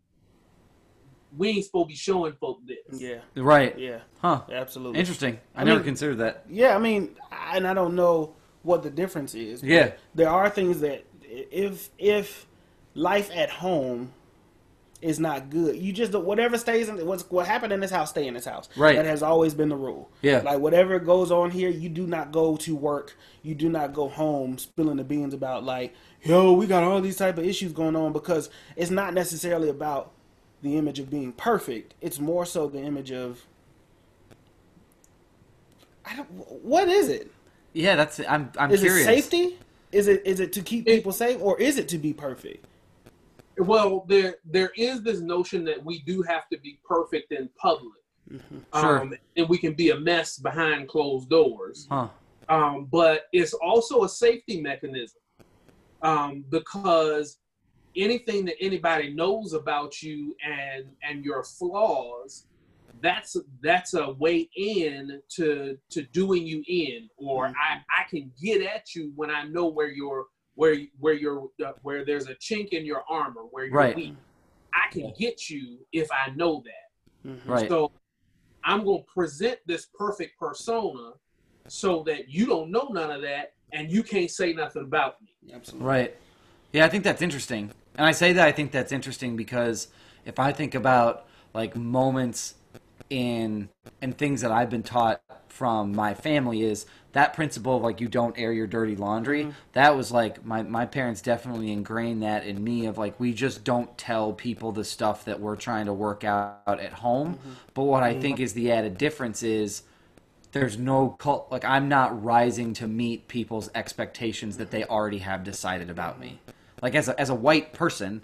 we ain't supposed to be showing folk this. Yeah, Right. yeah, Huh. absolutely. Interesting. I, I never mean- considered that. Yeah, I mean, I- and I don't know what the difference is. Yeah. there are things that if if life at home is not good, you just whatever stays in what's what happened in this house stay in this house. Right. That has always been the rule. Yeah. Like whatever goes on here, you do not go to work. You do not go home spilling the beans about like, yo, we got all these type of issues going on because it's not necessarily about the image of being perfect. It's more so the image of I don't. What is it? Yeah, that's. I'm. I'm Is curious. it safety? Is it is it to keep people safe, or is it to be perfect? Well, there there is this notion that we do have to be perfect in public, Sure. um, and we can be a mess behind closed doors. Huh. um, but it's also a safety mechanism um, because anything that anybody knows about you and and your flaws that's that's a way in to to doing you in or I, I can get at you when I know where you're where where you're uh, where there's a chink in your armor where you're Right. weak I can get you if I know that Mhm. Right. so I'm going to present this perfect persona so that you don't know none of that and you can't say nothing about me. Absolutely. Right. Yeah, I think that's interesting. And I say that I think that's interesting because if I think about like moments in and things that I've been taught from my family is that principle of like you don't air your dirty laundry. Mm-hmm. That was like my my parents definitely ingrained that in me of like we just don't tell people the stuff that we're trying to work out at home. Mm-hmm. But what I think mm-hmm. is the added difference is there's no cult like i'm not rising to meet people's expectations that they already have decided about me like as a, as a white person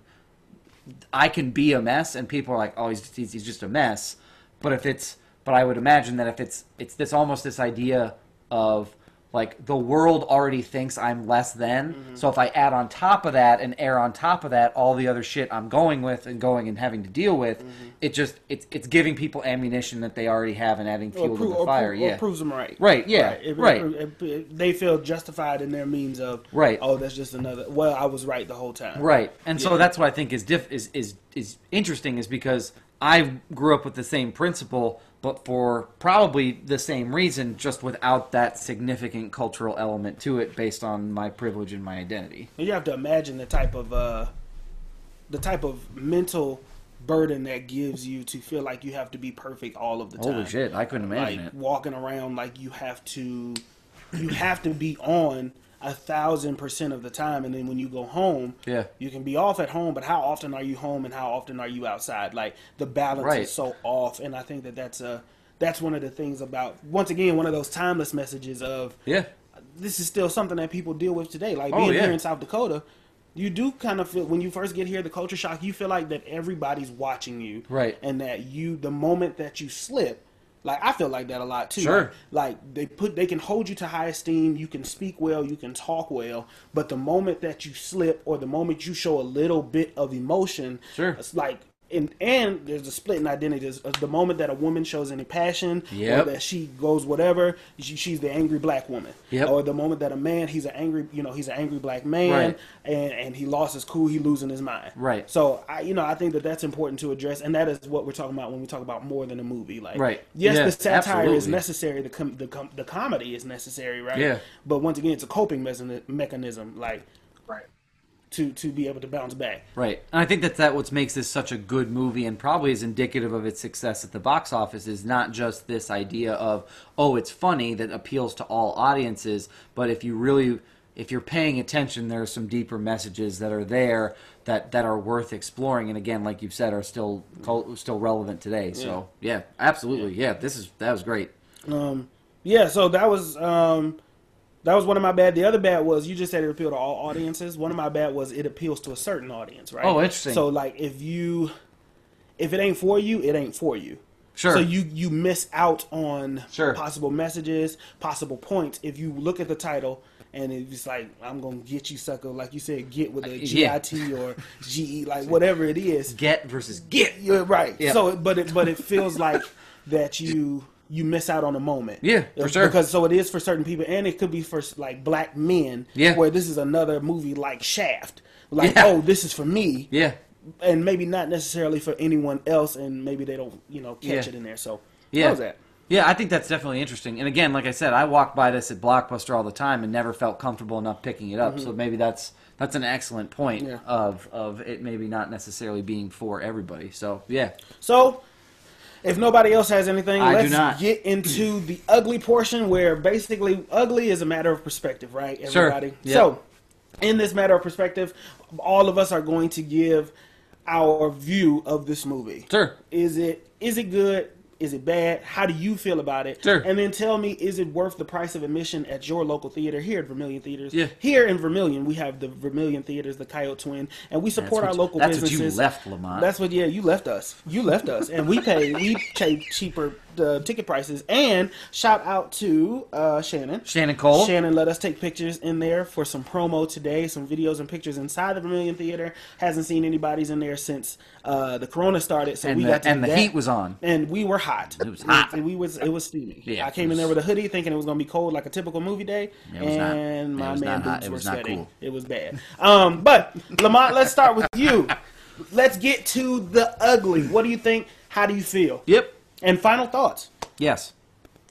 i can be a mess and people are like oh he's, he's, he's just a mess but if it's but i would imagine that if it's it's this almost this idea of like the world already thinks i'm less than mm-hmm. so if i add on top of that and air on top of that all the other shit i'm going with and going and having to deal with mm-hmm. it just it's it's giving people ammunition that they already have and adding fuel to the fire pro- yeah proves them right. Right, yeah, If- right. if- if they feel justified in their means of Right. Oh, that's just another. Well, I was right the whole time. Right, and so that's what I think is diff is is is interesting is because I grew up with the same principle, but for probably the same reason, just without that significant cultural element to it, based on my privilege and my identity. You have to imagine the type of uh, the type of mental burden that gives you to feel like you have to be perfect all of the time. Holy shit, I couldn't imagine like it. walking around like you have to you have to be on a thousand percent of the time and then when you go home Yeah. you can be off at home but how often are you home and how often are you outside like the balance Right. is so off and i think that that's a that's one of the things about once again one of those timeless messages of Yeah, this is still something that people deal with today. Like Oh, being yeah. here in South Dakota, you do kind of feel when you first get here, the culture shock. You feel like that everybody's watching you, Right. And that you, the moment that you slip, like I feel like that a lot too. Sure. Like, like they put, they can hold you to high esteem. You can speak well, you can talk well, but the moment that you slip or the moment you show a little bit of emotion, Sure. it's like. And, and there's a split in identity. There's uh, the moment that a woman shows any passion, Yep. or that she goes whatever, she, she's the angry black woman. Yep. Or the moment that a man, he's an angry, you know, he's an angry black man, Right. and and he lost his cool, he losing his mind. Right. So I, you know, I think that that's important to address, and that is what we're talking about when we talk about more than a movie. Like, Right. Yes, the satire is necessary. The com- the com- the comedy is necessary, right? Yeah. But once again, it's a coping mechan- mechanism, like. To to be able to bounce back. Right, and I think that that what makes this such a good movie, and probably is indicative of its success at the box office, is not just this idea of oh, it's funny that appeals to all audiences, but if you really, if you're paying attention, there are some deeper messages that are there that that are worth exploring, and again, like you've said, are still still relevant today. So yeah, absolutely, yeah, this is that was great. Um, yeah, so that was um, that was one of my bad. The other bad was you just said it appealed to all audiences. One of my bad was it appeals to a certain audience, right? Oh, interesting. So like if you if it ain't for you, it ain't for you. Sure. So you you miss out on Sure. possible messages, possible points if you look at the title and it's like I'm gonna get you sucker, like you said, get with a yeah. GIT or GE, like whatever it is. Get versus get. You're right. Yeah. So, but it but it feels like that you you miss out on a moment. Yeah, for sure. Because so it is for certain people, and it could be for like black men. Yeah. Where this is another movie like Shaft. Like, Yeah. oh, this is for me. Yeah, and maybe not necessarily for anyone else, and maybe they don't you know catch Yeah. it in there. So Yeah. was that? Yeah, I think that's definitely interesting. And again, like I said, I walk by this at Blockbuster all the time and never felt comfortable enough picking it up. So maybe that's that's an excellent point Mm-hmm. Yeah. of of it maybe not necessarily being for everybody. So yeah, So, if nobody else has anything, I let's get into the ugly portion where basically ugly is a matter of perspective, right? Everybody. Sure. Yep. So, in this matter of perspective, all of us are going to give our view of this movie. sure. Is it is it good? Is it bad? How do you feel about it? Sure. And then tell me, is it worth the price of admission at your local theater here at Vermillion Theaters? Yeah. Here in Vermillion, we have the Vermillion Theaters, the Coyote Twin, and we support That's our local that's businesses. what you left, Lamont. That's what. Yeah, you left us. You left us, and we pay we pay cheaper uh, ticket prices. And shout out to uh, Shannon. Shannon Cole. Shannon let us take pictures in there for some promo today, some videos and pictures inside the Vermillion Theater. Hasn't seen anybody's in there since uh, the Corona started, so and we the, got to and the that. heat was on. and we were hot. It was hot. And we was it was steamy. Yeah, I came it in there with a hoodie, thinking it was gonna be cold like a typical movie day, was not. and It my was man not. It were was not sweating. cool. It was bad. Um, but Lamont, let's start with you. Let's get to the ugly. What do you think? How do you feel? Yep. And final thoughts. Yes.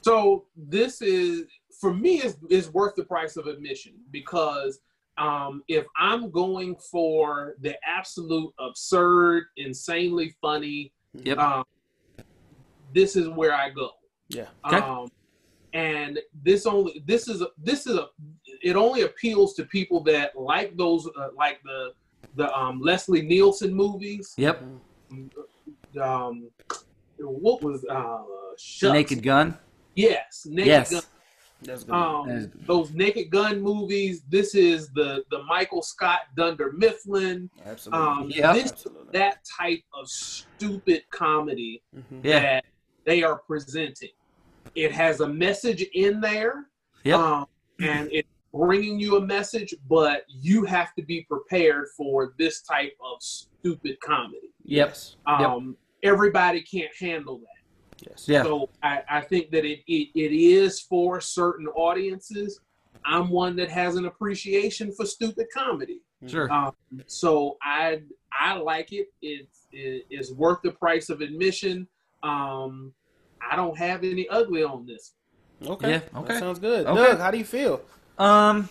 So this is for me is is worth the price of admission because um, if I'm going for the absolute absurd, insanely funny, Yep. um, this is where I go. Yeah. Okay. Um, and this only this is a this is a it only appeals to people that like those uh, like the the um, Leslie Nielsen movies. Yep. Um, what was uh, shucks. Naked Gun. Yes, Naked Yes. Gun. That's good. Um, That is- those Naked Gun movies. This is the the Michael Scott Dunder Mifflin. Absolutely. Um, Yep. this Absolutely. that type of stupid comedy Mhm. Yeah. that they are presenting. It has a message in there, Yep. um, and it's bringing you a message, but you have to be prepared for this type of stupid comedy. Yep. Yes. Um, Everybody can't handle that. Yes. Yeah. So I, I think that it, it, it is for certain audiences. I'm one that has an appreciation for stupid comedy. Sure. Um, so I I like it. It's it, it's worth the price of admission. Um, I don't have any ugly on this. Okay. Yeah, That okay. sounds good. Okay. Doug, how do you feel? Um,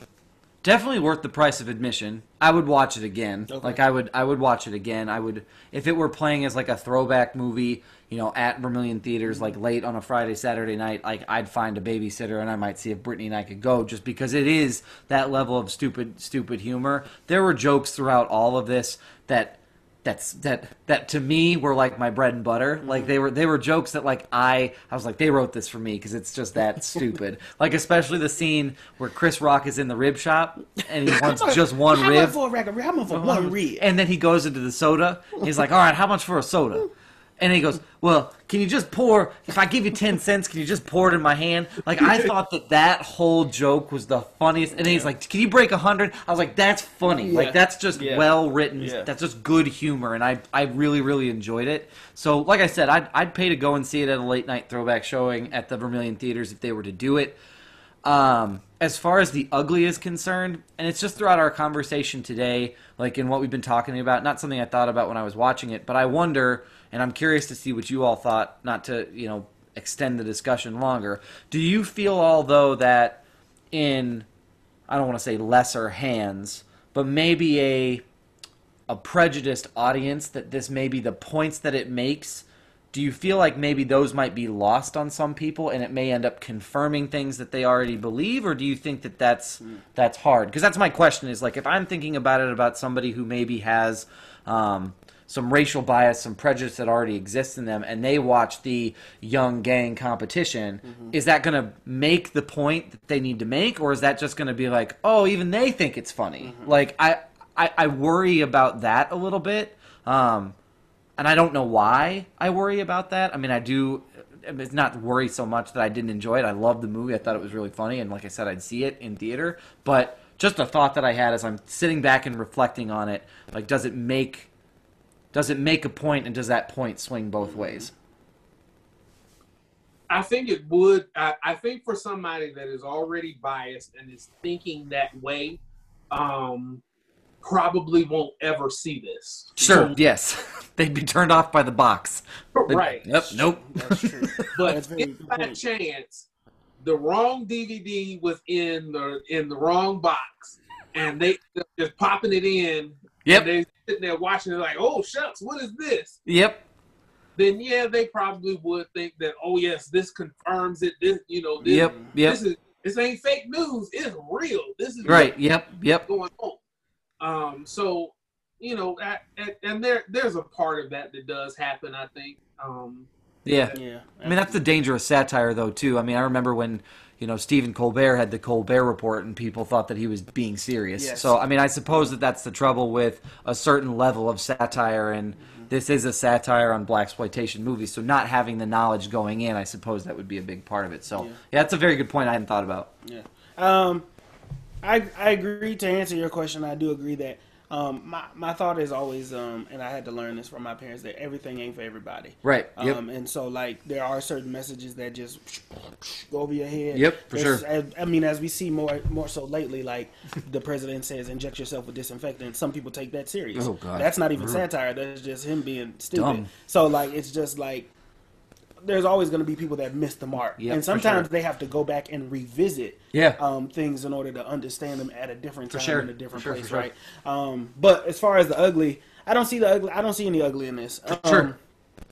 definitely worth the price of admission. I would watch it again. Okay. Like I would, I would watch it again. I would if it were playing as like a throwback movie, you know, at Vermillion theaters, like late on a Friday, Saturday night. Like I'd find a babysitter and I might see if Brittany and I could go, just because it is that level of stupid, stupid humor. There were jokes throughout all of this that. That's that that to me were like my bread and butter. Like mm-hmm. they were they were jokes that like I I was like they wrote this for me because it's just that stupid. Like especially the scene where Chris Rock is in the rib shop and he wants just one how rib. much for a rack of rib? How much for uh-huh. one rib? And then he goes into the soda. He's like, "All right, how much for a soda?" And he goes, "Well, can you just pour? If I give you ten cents, can you just pour it in my hand?" Like I thought that that whole joke was the funniest. And then he's like, "Can you break a hundred? I was like, "That's funny. Yeah. Like that's just Yeah. well written. Yeah. That's just good humor." And I I really really enjoyed it. So like I said, I'd I'd pay to go and see it at a late night throwback showing at the Vermillion Theaters if they were to do it. Um, as far as the ugly is concerned, and it's just throughout our conversation today, like in what we've been talking about, not something I thought about when I was watching it, but I wonder, and I'm curious to see what you all thought, not to, you know, extend the discussion longer. Do you feel, although, that in, I don't want to say lesser hands, but maybe a a prejudiced audience that this may be the points that it makes do you feel like maybe those might be lost on some people and it may end up confirming things that they already believe? Or do you think that that's that's hard? Because that's my question is like if i'm thinking about it about somebody who maybe has um, some racial bias some prejudice that already exists in them and they watch the young gang competition is that going to make the point that they need to make? Or is that just going to be like oh even they think it's funny? Like I, I i worry about that a little bit. Um, and I don't know why I worry about that. I mean, I do. It's not worry so much that I didn't enjoy it. I loved the movie. I thought it was really funny, and like I said, I'd see it in theater. But just a thought that I had as I'm sitting back and reflecting on it, like, does it make does it make a point, and does that point swing both ways? I think it would. I, I think for somebody that is already biased and is thinking that way, um, probably won't ever see this. Sure. Yes. They'd be turned off by the box. They'd- Right. Yep. Nope. That's true. But That's if by point. chance the wrong DVD was in the in the wrong box, and they just popping it in, Yep. and they sitting there watching it like, oh shucks, what is this? Yep. Then yeah, they probably would think that, oh yes, this confirms it. This you know, this, Yep. Yep. this is this ain't fake news. It's real. This is Right. Yep. Yep. what's going on. Um, so you know, at, at, and there there's a part of that that does happen. I think. Um, Yeah. Yeah. I mean, that's the danger of satire, though, too. I mean, I remember when, you know, Stephen Colbert had the Colbert Report and people thought that he was being serious. Yes. So, I mean, I suppose that that's the trouble with a certain level of satire, and this is a satire on blaxploitation movies. So, not having the knowledge going in, I suppose that would be a big part of it. So, Yeah. yeah, that's a very good point I hadn't thought about. Yeah. Um, I I agree to answer your question. I do agree that um my my thought is always um and I had to learn this from my parents that everything ain't for everybody. Right. Yep. Um, and so like there are certain messages that just go over your head. Yep, for There's- sure. as- I mean, as we see more more so lately, like the president says, inject yourself with disinfectant. Some people take that serious. Oh, God. That's not even satire. That's just him being stupid. Dumb. So like it's just like there's always going to be people that miss the mark, Yep, and sometimes sure. they have to go back and revisit Yeah. um, things in order to understand them at a different time sure. in a different sure, place, right? Um, but as far as the ugly, I don't see the ugly. I don't see any ugly in this. Um, Sure.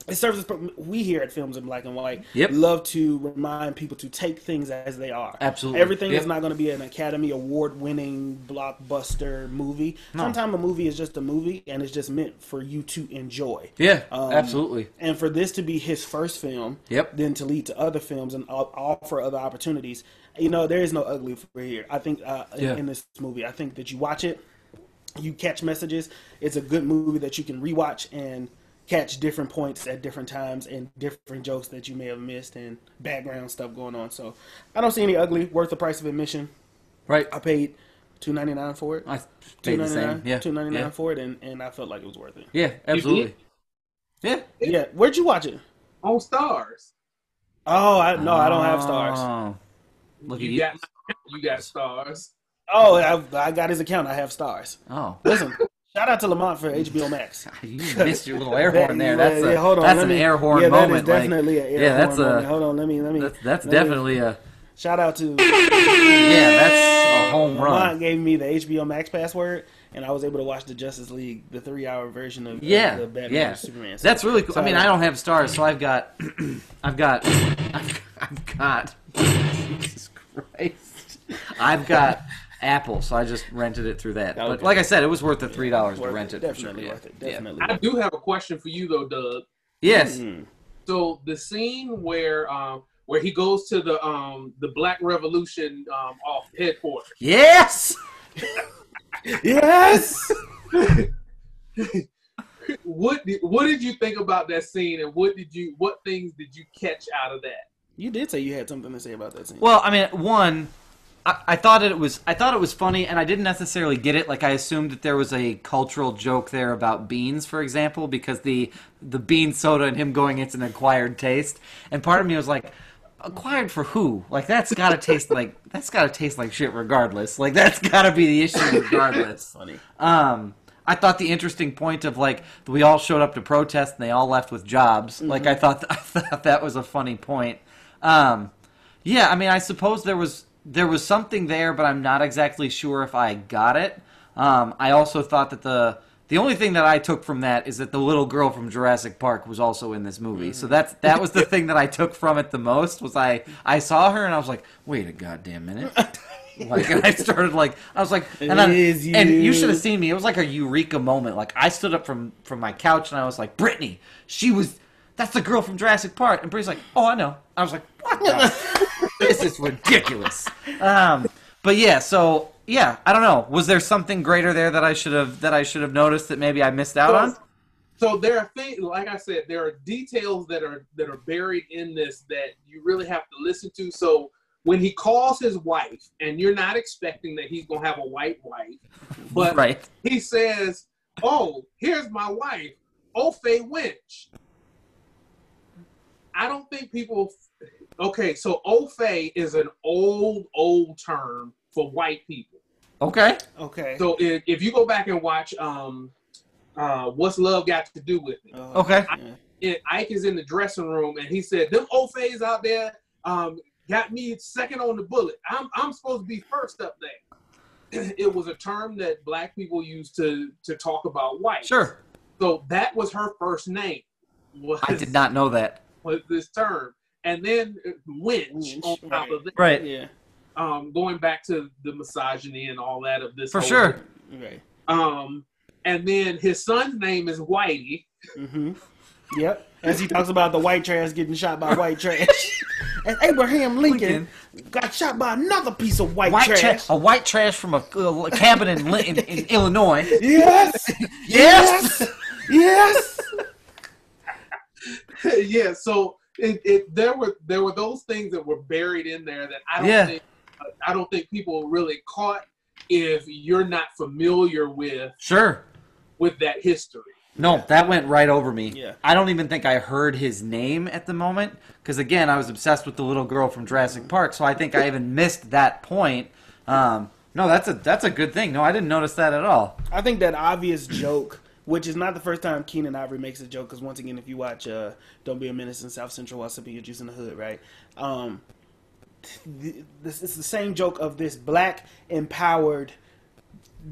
It serves us. we here at Films in Black and White Yep. love to remind people to take things as they are. Absolutely. everything Yep. is not going to be an Academy Award winning blockbuster movie. No. Sometimes a movie is just a movie and it's just meant for you to enjoy. Yeah. Um, absolutely. And for this to be his first film, Yep. then to lead to other films and offer other opportunities, you know, there is no ugly for here. I think uh, in- Yeah. in this movie, I think that you watch it, you catch messages. It's a good movie that you can rewatch and catch different points at different times and different jokes that you may have missed and background stuff going on. So I don't see any ugly. Worth the price of admission. Right. I paid two ninety nine for it. I paid the same. Yeah. Two ninety nine Yeah. for it, and, and I felt like it was worth it. Yeah. Absolutely. Yeah. Yeah. Where'd you watch it? on Starz. Oh, I no, I don't have Starz. Oh. Look at you you. got you got Starz. Oh, I, I got his account. I have Starz. Oh. Listen, shout out to Lamont for HBO Max. You missed your little air horn there. That's Yeah, a, yeah, hold on, that's an me- air horn yeah, moment. That is like- definitely an air yeah, that's horn a- moment. Hold on, let me let me. that's that's let me- definitely a shout out to yeah. That's a home Lamont run. Lamont gave me the HBO Max password, and I was able to watch the Justice League, the three-hour version of, of Yeah, the Batman yeah. Superman. So- That's really cool. I mean, I don't have Starz, so I've got, I've got, I've, I've got. Jesus Christ! I've got Apple, so I just rented it through that. But like I said, it was worth the three dollars to rent it. Definitely for sure. worth it. Yeah. Yeah. Definitely. I do have a question for you though, Doug. Yes. Mm. So the scene where um where he goes to the um the Black Revolution um off headquarters. Yes. Yes. What did, what did you think about that scene and what did you what things did you catch out of that? you did say you had something to say about that scene. Well, I mean, one, I, I thought it was, I thought it was funny, and I didn't necessarily get it. Like, I assumed that there was a cultural joke there about beans, for example, because the the bean soda and him going, it's an acquired taste, and part of me was like. Acquired for who? Like that's gotta taste like that's gotta taste like shit regardless. Like that's gotta be the issue regardless. funny. Um, I thought the interesting point of like we all showed up to protest and they all left with jobs. Like I thought, I thought that was a funny point. Um, yeah, I mean, I suppose there was there was something there, but I'm not exactly sure if I got it. Um, I also thought that the the only thing that I took from that is that the little girl from Jurassic Park was also in this movie. So that's that was the thing that I took from it the most. Was I I saw her and I was like, wait a goddamn minute. Like and I started like I was like and, then, is and you you. should have seen me. It was like a eureka moment. Like I stood up from from my couch and I was like, Brittany, she was that's the girl from Jurassic Park. And Brittany's like, oh, I know. I was like, what? The? this is ridiculous. Um, but yeah, so yeah, I don't know. Was there something greater there that I should have that I should have noticed that maybe I missed out on? So there are things, like I said, there are details that are that are buried in this that you really have to listen to. So when he calls his wife, and you're not expecting that he's gonna have a white wife, but right. he says, "Oh, here's my wife, Ofay Winch." I don't think people. Okay, so Ofay is an old, old term for white people. Okay. Okay. So if, if you go back and watch um, uh, "What's Love Got to Do with It," Oh, Okay. yeah. it, Ike is in the dressing room and he said, "Them old fays out there um, got me second on the bullet. I'm I'm supposed to be first up there." It was a term that black people used to to talk about white. Sure. So that was her first name. Was, I did not know that. Was this term, and then uh, winch, Winch, on top right. of it. Right. Yeah. Um, going back to the misogyny and all that of this. For whole sure. thing. Right. Um, and then his son's name is Whitey. Mm-hmm. Yep. As he talks about the white trash getting shot by white trash. and Abraham Lincoln got shot by another piece of white, White trash. trash. A white trash from a, a cabin in, in, in Illinois. Yes. Yes. Yes. yeah, so it, it there were there were those things that were buried in there that I don't Yeah. think I don't think people really caught if you're not familiar with Sure. with that history. No, that went right over me. Yeah. I don't even think I heard his name at the moment because again, I was obsessed with the little girl from Jurassic Park, so I think I even missed that point. Um, no, that's a that's a good thing. No, I didn't notice that at all. I think that obvious joke, which is not the first time Keenen Ivory makes a joke, because once again, if you watch uh, "Don't Be a Menace" in South Central, while sipping your juice in the hood, right? Um, this is the same joke of this black empowered.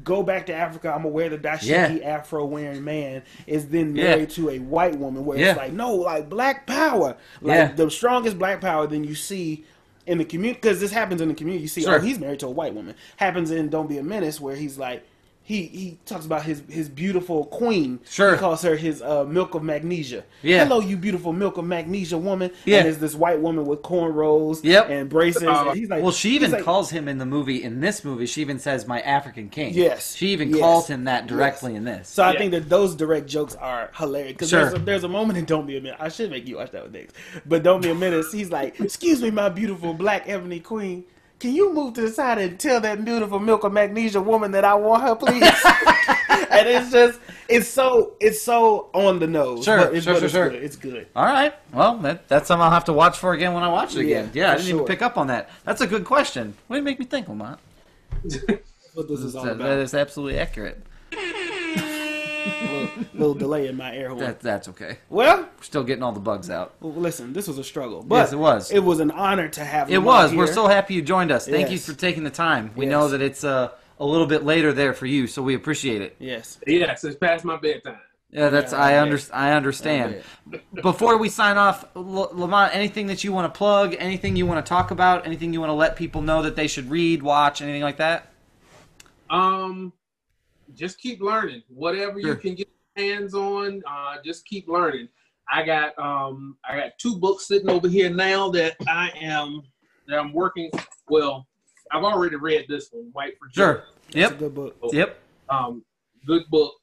Go back to Africa. I'm wear the dashiki afro wearing man is then Yeah. married to a white woman. Where Yeah. it's like no, like black power, like Yeah. the strongest black power Then you see in the community. Because this happens in the community. You see, Sure. oh, he's married to a white woman. Happens in Don't Be a Menace, where he's like, he he talks about his his beautiful queen. Sure. he calls her his uh, milk of magnesia. Yeah. hello, you beautiful milk of magnesia woman. Yeah. and there's this white woman with cornrows. Yep. and braces. Uh, and he's like, Well, she even like, calls him in the movie. In this movie, she even says "my African king." Yes. She even Yes. calls him that directly in this. So I Yeah. think that those direct jokes are hilarious because Sure. there's, a, there's a moment in Don't Be a Menace. I should make you watch that with Nix, but Don't Be a Menace. He's like, "Excuse me, my beautiful black ebony queen, can you move to the side and tell that beautiful milk of magnesia woman that I want her, please?" and it's just, it's so, it's so on the nose. Sure, but it's, sure, but sure, it's sure. Good. It's good. All right. Well, that, that's something I'll have to watch for again when I watch it again. Yeah, Yeah, I didn't even pick up on that. That's a good question. What do you make me think, Lamont? That's what this is all about. that is absolutely accurate. Little, little delay in my air horn. That that's okay. well, We're still getting all the bugs out. well, listen, this was a struggle, but Yes, it was. It was an honor to have. It was. on We're so happy you joined us. Thank you for taking the time. We Yes. know that it's uh, a little bit later there for you, so we appreciate it. yes. Yes, it's past my bedtime. Yeah, that's Yeah, I I under. I understand. Before we sign off, L- Lamont, anything that you want to plug, anything you want to talk about, anything you want to let people know that they should read, watch, anything like that? Um, just keep learning. Whatever Sure. you can get hands on, uh, just keep learning. I got um, I got two books sitting over here now that I am that I'm working. Well, I've already read this one, White for Sure. Joy. It's a Yep. good book. Yep. Um, good book.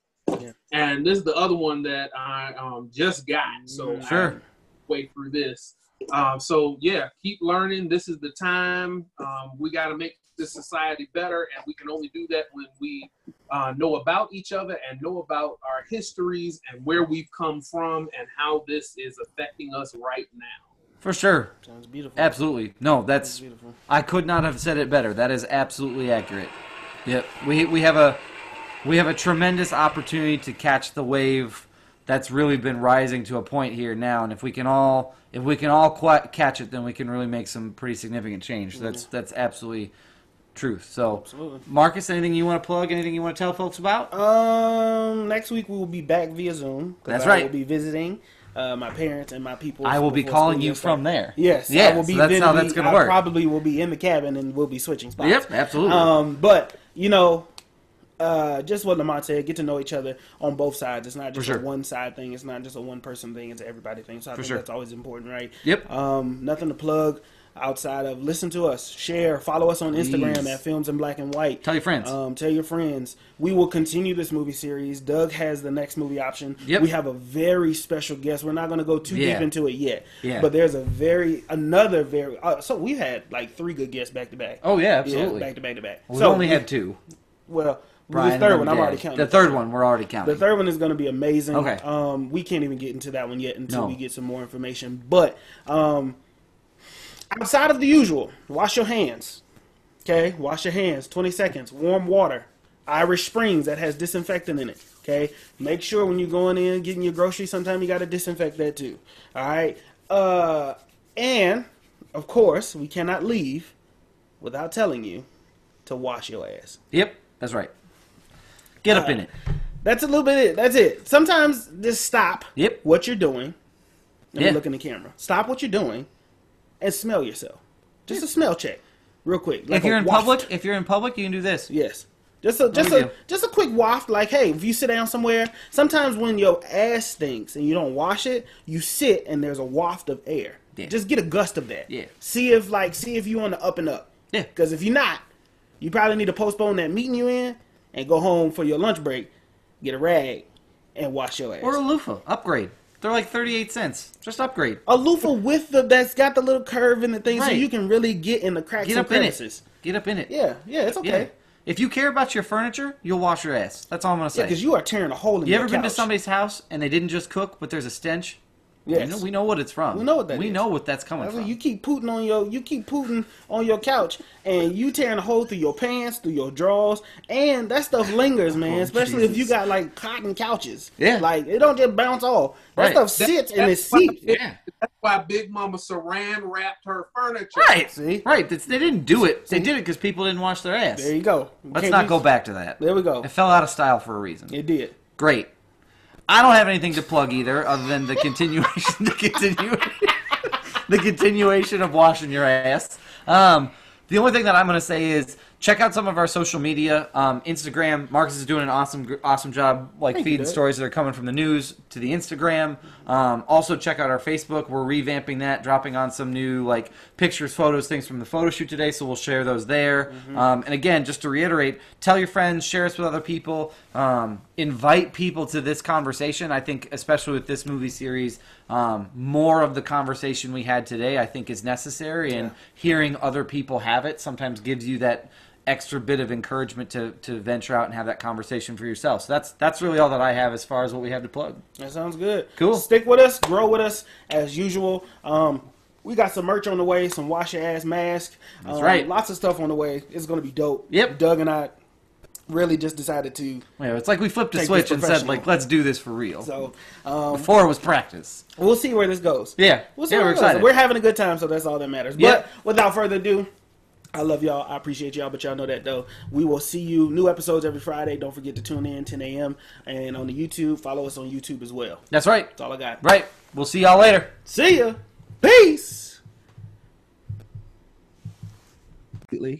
Yeah. And this is the other one that I um just got. So Sure. wait through this. Um, so yeah, keep learning. This is the time. Um, we got to make this society better, and we can only do that when we uh, know about each other and know about our histories and where we've come from and how this is affecting us right now. For sure. Sounds beautiful. Absolutely. No, that's beautiful. I could not have said it better. That is absolutely accurate. Yep. We we have a we have a tremendous opportunity to catch the wave that's really been rising to a point here now and if we can all if we can all qu- catch it then we can really make some pretty significant change. That's that's absolutely truth. So Absolutely. Marcus, anything you want to plug? Anything you want to tell folks about? Um, next week we will be back via Zoom. That's I right. will be visiting uh, my parents and my people. I will be calling you from there. Yes, Yeah, I will be. so that's how that's gonna I work. Probably will be in the cabin and we'll be switching spots. Yep, absolutely. Um, but you know, uh, just what Lamont said, get to know each other on both sides. It's not just sure. a one side thing. It's not just a one person thing. It's everybody thing. So I think sure. that's always important, right? Yep. Um, nothing to plug outside of listen to us, share, follow us on Instagram Please. at Films in Black and White. Tell your friends. Um, tell your friends. We will continue this movie series. Doug has the next movie option. Yep. We have a very special guest. We're not going to go too Yeah. deep into it yet. Yeah. But there's a very another very. Uh, so we've had like three good guests back to back. oh yeah, Yeah, absolutely. back to back to back. We've so only we- had two. well. Brian the third one, I'm already counting. The third one, we're already counting. The third one is going to be amazing. Okay. Um, we can't even get into that one yet until No. we get some more information. But um, outside of the usual, wash your hands. Okay, wash your hands. 20 seconds. Warm water. Irish Springs that has disinfectant in it. Okay, make sure when you're going in getting your groceries, sometimes you got to disinfect that too. All right, uh, and of course we cannot leave without telling you to wash your ass. Yep, that's right. Get up in it. That's a little bit it. That's it. Sometimes just stop. Yep. What you're doing. Let Yeah. me look in the camera. Stop what you're doing, and smell yourself. Just a smell check, real quick. like if you're in waft. public, if you're in public, you can do this. Yes. Just a just a do. just a quick waft, like hey, if you sit down somewhere, sometimes when your ass stinks and you don't wash it, you sit and there's a waft of air. Yeah. Just get a gust of that. Yeah. See if like see if you on the up and up. Yeah. Because if you're not, you probably need to postpone that meeting you in and go home for your lunch break, get a rag, and wash your ass. Or a loofah, upgrade. They're like 38 cents. Just upgrade. a loofah with the that's got the little curve in the thing, so you can really get in the cracks Get and up in crevices. it. Get up in it. Yeah, yeah, it's okay. Yeah. If you care about your furniture, you'll wash your ass. That's all I'm gonna say. Yeah, because you are tearing a hole in you ever been to somebody's house and they didn't just cook, but there's a stench? Yes. You know, we know what it's from. We know what that We is. know what that's coming I mean, from. you keep putting on your you keep putting on your couch and you tearing a hole through your pants, through your drawers, and that stuff lingers, oh, man. Oh, especially if you got like cotton couches. Yeah. like it don't just bounce off. That Right. stuff sits and it that's why- seeps. yeah. That's why Big Mama Saran wrapped her furniture. Right. See? Right. That's, they didn't do it. They did it because people didn't wash their ass. There you go. You Let's can't not use- go back to that. There we go. It fell out of style for a reason. It did. Great. I don't have anything to plug either, other than the continuation, the continue, the continuation of washing your ass. Um, the only thing that I'm going to say is check out some of our social media. Um, Instagram, Marcus is doing an awesome, awesome job, like feeding stories that are coming from the news to the Instagram. Um, also, check out our Facebook. We're revamping that, dropping on some new like pictures, photos, things from the photo shoot today. So we'll share those there. Um, and again, just to reiterate, tell your friends, share us with other people, um, invite people to this conversation. I think, especially with this movie series, um, more of the conversation we had today, I think, is necessary. And hearing other people have it sometimes gives you that extra bit of encouragement to, to venture out and have that conversation for yourself. So that's that's really all that I have as far as what we have to plug. That sounds good. Cool. Stick with us, grow with us as usual. Um, we got some merch on the way, some wash your ass mask. That's um, right. Lots of stuff on the way. It's gonna be dope. Yep. Doug and I really just decided to. Yeah, it's like we flipped a switch and said like, let's do this for real. So um, Before it was practice. we'll see where this goes. Yeah, We'll see yeah, where we're it goes. excited. We're having a good time, so that's all that matters. Yep. But without further ado, I love y'all. I appreciate y'all, but y'all know that though. We will see you new episodes every Friday. Don't forget to tune in 10 a.m. and on the YouTube. Follow us on YouTube as well. That's right. That's all I got. Right. We'll see y'all later. See ya. Peace.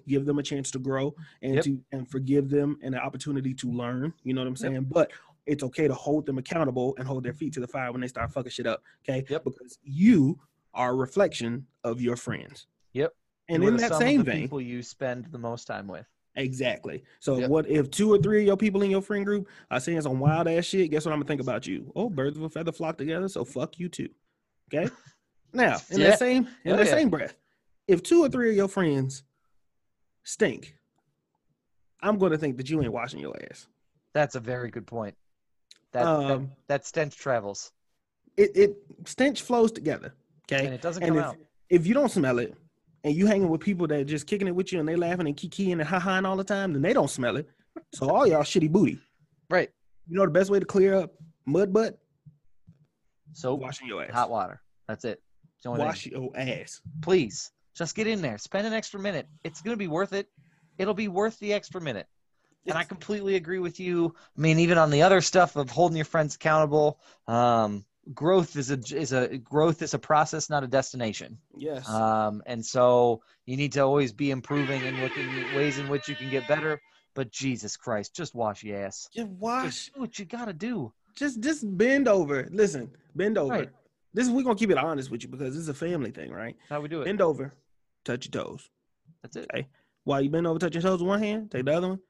Give them a chance to grow and Yep. to and forgive them and an opportunity to learn. You know what I'm saying? But it's okay to hold them accountable and hold their feet to the fire when they start fucking shit up. Okay. Yep. Because you are a reflection of your friends. And in that same the vein, people you spend the most time with. exactly. So Yep. what if two or three of your people in your friend group are saying some wild ass shit? Guess what I'm gonna think about you? Oh, birds of a feather flock together. So fuck you too. Okay. Now, in Yeah. that same in Oh, that yeah. same breath, if two or three of your friends stink, I'm going to think that you ain't washing your ass. That's a very good point. That Um, that, that stench travels It it stench flows together. Okay. and it doesn't and come if, out. if you don't smell it and you hanging with people that just kicking it with you and they laughing and kikiing and ha-haing all the time, then they don't smell it. So all y'all shitty booty. Right. You know the best way to clear up mud butt? Soap, Washing your ass. hot water. That's it. It's the only thing. Wash your ass. Please, just get in there. Spend an extra minute. It's gonna be worth it. It'll be worth the extra minute. And I completely agree with you. I mean, even on the other stuff of holding your friends accountable, um, growth is a is a growth is a process, not a destination. Yes. Um, and so you need to always be improving and looking at ways in which you can get better. But Jesus Christ, just wash your ass. just wash. Just do what you gotta do. Just just bend over. Listen, bend over. Right. This is we're gonna keep it honest with you because this is a family thing, right? That's how we do it. Bend over, touch your toes. That's it. While you bend over, touch your toes with one hand, take the other one,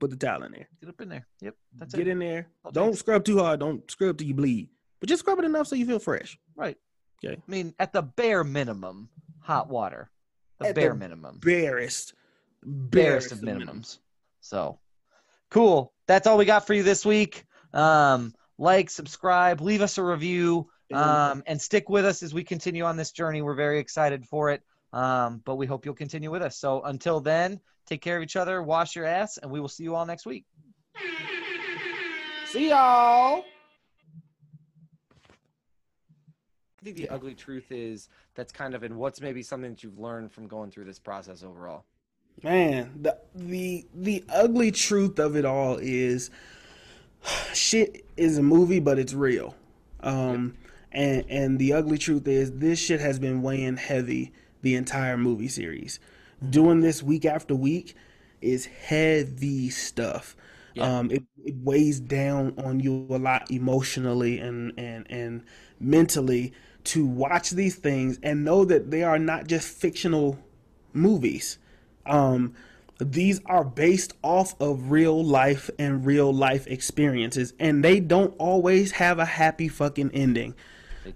put the towel in there. Get up in there. Yep. That's it. Get it. in there. Don't thanks. scrub too hard. Don't scrub till you bleed. But just scrub it enough so you feel fresh. Right. Okay. I mean, at the bare minimum, hot water. The At the bare minimum. Barest. barest of minimums. So cool. That's all we got for you this week. Um, like, subscribe, leave us a review, um, and stick with us as we continue on this journey. We're very excited for it. Um, but we hope you'll continue with us. So until then, take care of each other, wash your ass, and we will see you all next week. See y'all. I think the ugly truth is that's kind of in what's maybe something that you've learned from going through this process overall. Man, the the the ugly truth of it all is shit is a movie, but it's real. Um, and and the ugly truth is this shit has been weighing heavy the entire movie series. Doing this week after week is heavy stuff. Yeah. Um, it, it weighs down on you a lot emotionally and and and mentally to watch these things and know that they are not just fictional movies. Um, these are based off of real life and real life experiences, and they don't always have a happy fucking ending.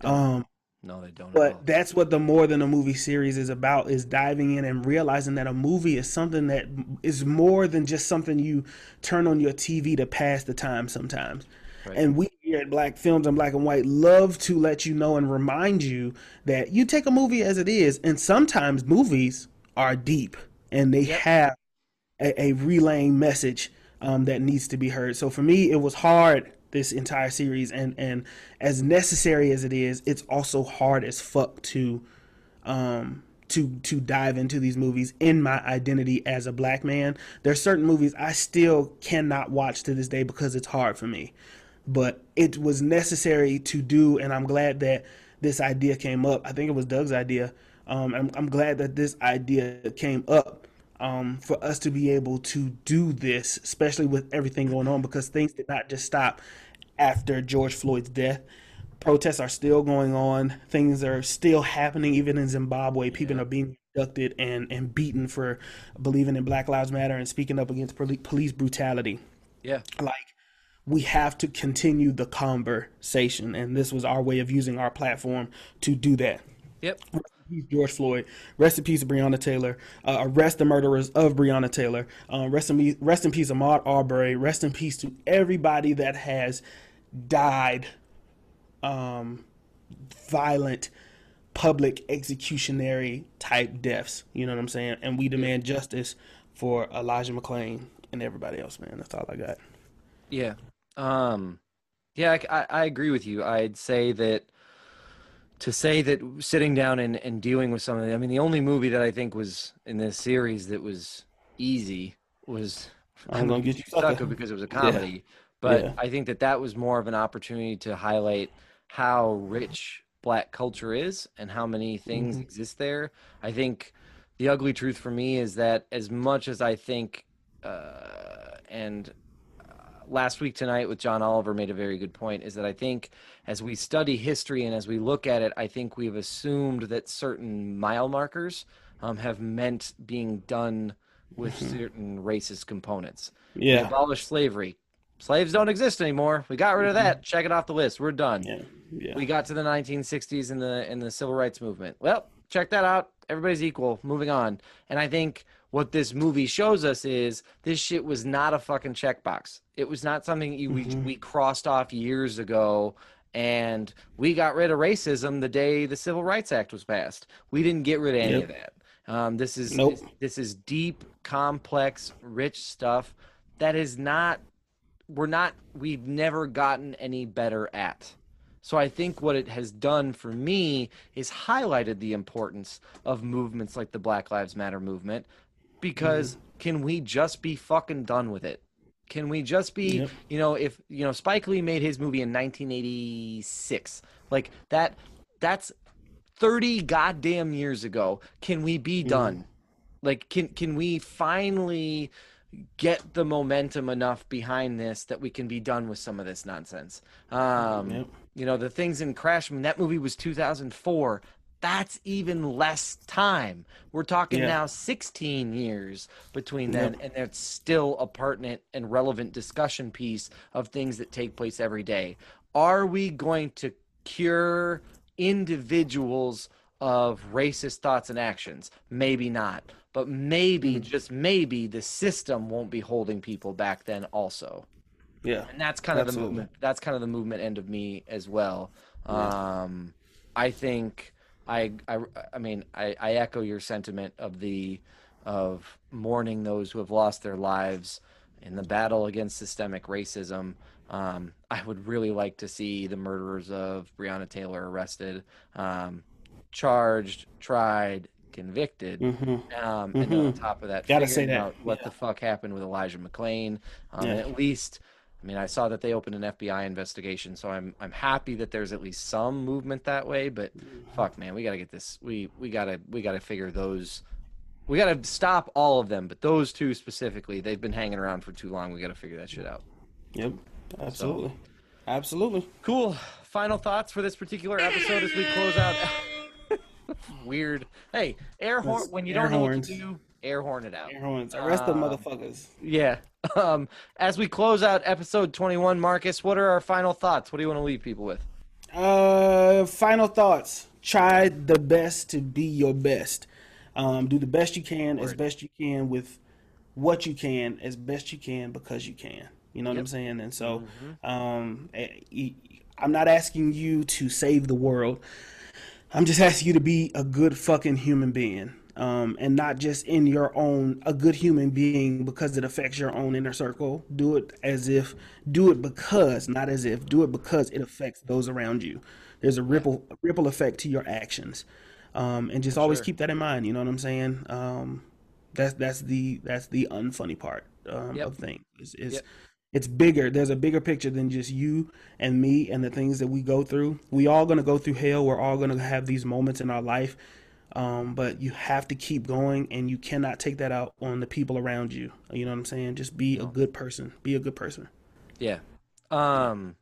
Um, no, they don't. but that's what the more than a movie series is about is diving in and realizing that a movie is something that is more than just something you turn on your TV to pass the time sometimes. Right. And we here at Black Films and Black and White love to let you know and remind you that you take a movie as it is, and sometimes movies are deep and they Yep. have a, a relaying message um, that needs to be heard. So for me, it was hard this entire series, and and as necessary as it is, it's also hard as fuck to um to to dive into these movies in my identity as a black man. There are certain movies I still cannot watch to this day because it's hard for me. But it was necessary to do and I'm glad that this idea came up. I think it was Doug's idea. Um, I'm, I'm glad that this idea came up um, for us to be able to do this, especially with everything going on, because things did not just stop after George Floyd's death. Protests are still going on. Things are still happening, even in Zimbabwe. People are being abducted and, and beaten for believing in Black Lives Matter and speaking up against police brutality yeah, like we have to continue the conversation and this was our way of using our platform to do that yep, Rest in peace, George Floyd. Rest in peace, Breonna Taylor. Uh, arrest the murderers of Breonna Taylor. Uh, rest in peace, rest in peace, Ahmaud Arbery. Rest in peace to everybody that has died. Um, violent, public executionary type deaths. You know what I'm saying? And we demand justice for Elijah McClain and everybody else. Man, that's all I got. yeah. Um, yeah, I, I, agree with you. I'd say that to say that sitting down and, and dealing with something. I mean, the only movie that I think was in this series that was easy was I'm gonna get you Sucka because it was a comedy. But Yeah. I think that that was more of an opportunity to highlight how rich black culture is and how many things Mhm. exist there. I think the ugly truth for me is that as much as I think, uh, and last week tonight with John Oliver made a very good point, is that I think as we study history and as we look at it, I think we've assumed that certain mile markers um, have meant being done with certain racist components. We Yeah. abolished slavery. Slaves don't exist anymore. We got rid of that. Check it off the list. We're done. Yeah. Yeah. We got to the 1960s in the in the civil rights movement. Well, check that out. Everybody's equal. Moving on. And I think what this movie shows us is this shit was not a fucking checkbox. It was not something you, we Mhm. we crossed off years ago. And we got rid of racism the day the Civil Rights Act was passed. We didn't get rid of any Yep. of that. Um, this is Nope. this, this is deep, complex, rich stuff that is not we're not we've never gotten any better at. So I think what it has done for me is highlighted the importance of movements like the Black Lives Matter movement because can we just be fucking done with it? Can we just be, Yep. you know, if you know Spike Lee made his movie in 1986, like that that's 30 goddamn years ago. Can we be done? Like can can we finally get the momentum enough behind this that we can be done with some of this nonsense? Um Yep. you know, the things in Crash, I mean, that movie was 2004. That's even less time. We're talking Yeah. now 16 years between then, and it's still a pertinent and relevant discussion piece of things that take place every day. Are we going to cure individuals of racist thoughts and actions? Maybe not. But maybe, just maybe, the system won't be holding people back then, also Yeah. and that's kind of the movement that's kind of the movement end of me as well um i think I, I, I mean, I, I echo your sentiment of the, of mourning those who have lost their lives in the battle against systemic racism. Um, I would really like to see the murderers of Breonna Taylor arrested, um, charged, tried, convicted. Mm-hmm. Um, And then on top of that, Gotta say that, out what yeah. the fuck happened with Elijah McClain. Um, Yeah. at least, I mean, I saw that they opened an FBI investigation, so I'm I'm happy that there's at least some movement that way. But fuck, man, we gotta get this. We we gotta we gotta figure those. We gotta stop all of them, but those two specifically, they've been hanging around for too long. We gotta figure that shit out. Yep. Absolutely. Absolutely. Cool. Final thoughts for this particular episode as we close out. Weird. Hey, air horn. When you air don't know horns. what to do, air horn it out. Air horns. Arrest the Um, motherfuckers. Yeah. Um, as we close out episode 21, Marcus, what are our final thoughts? What do you want to leave people with? Uh, final thoughts. Try the best to be your best. Um, do the best you can, as best you can with what you can, as best you can because you can. You know what I'm saying? And so, Mhm. um, eh, I'm not asking you to save the world. I'm just asking you to be a good fucking human being. Um, and not just in your own, a good human being because it affects your own inner circle. Do it as if, do it because, not as if, do it because it affects those around you. There's a ripple, a ripple effect to your actions. Um, and just always sure. keep that in mind. You know what I'm saying? Um, that's, that's the, that's the unfunny part, um, Yep. of things is, is Yep. it's bigger. There's a bigger picture than just you and me and the things that we go through. We all gonna go through hell. We're all gonna have these moments in our life, um, but you have to keep going, and you cannot take that out on the people around you. You know what I'm saying? Just be a good person. Be a good person. Yeah. Um,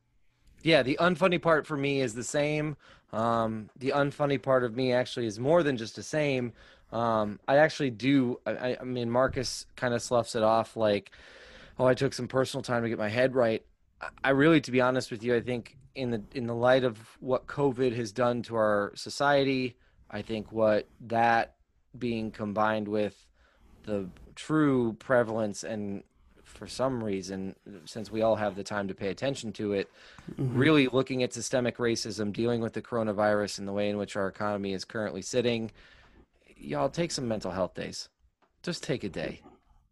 yeah, the unfunny part for me is the same. Um, the unfunny part of me actually is more than just the same. Um, I actually do. I, I- mean, Marcus kind of sloughs it off like, oh, I took some personal time to get my head right. I really, to be honest with you, I think in the in the light of what COVID has done to our society, I think what that being combined with the true prevalence and for some reason, since we all have the time to pay attention to it, mm-hmm. really looking at systemic racism, dealing with the coronavirus and the way in which our economy is currently sitting, y'all take some mental health days. Just take a day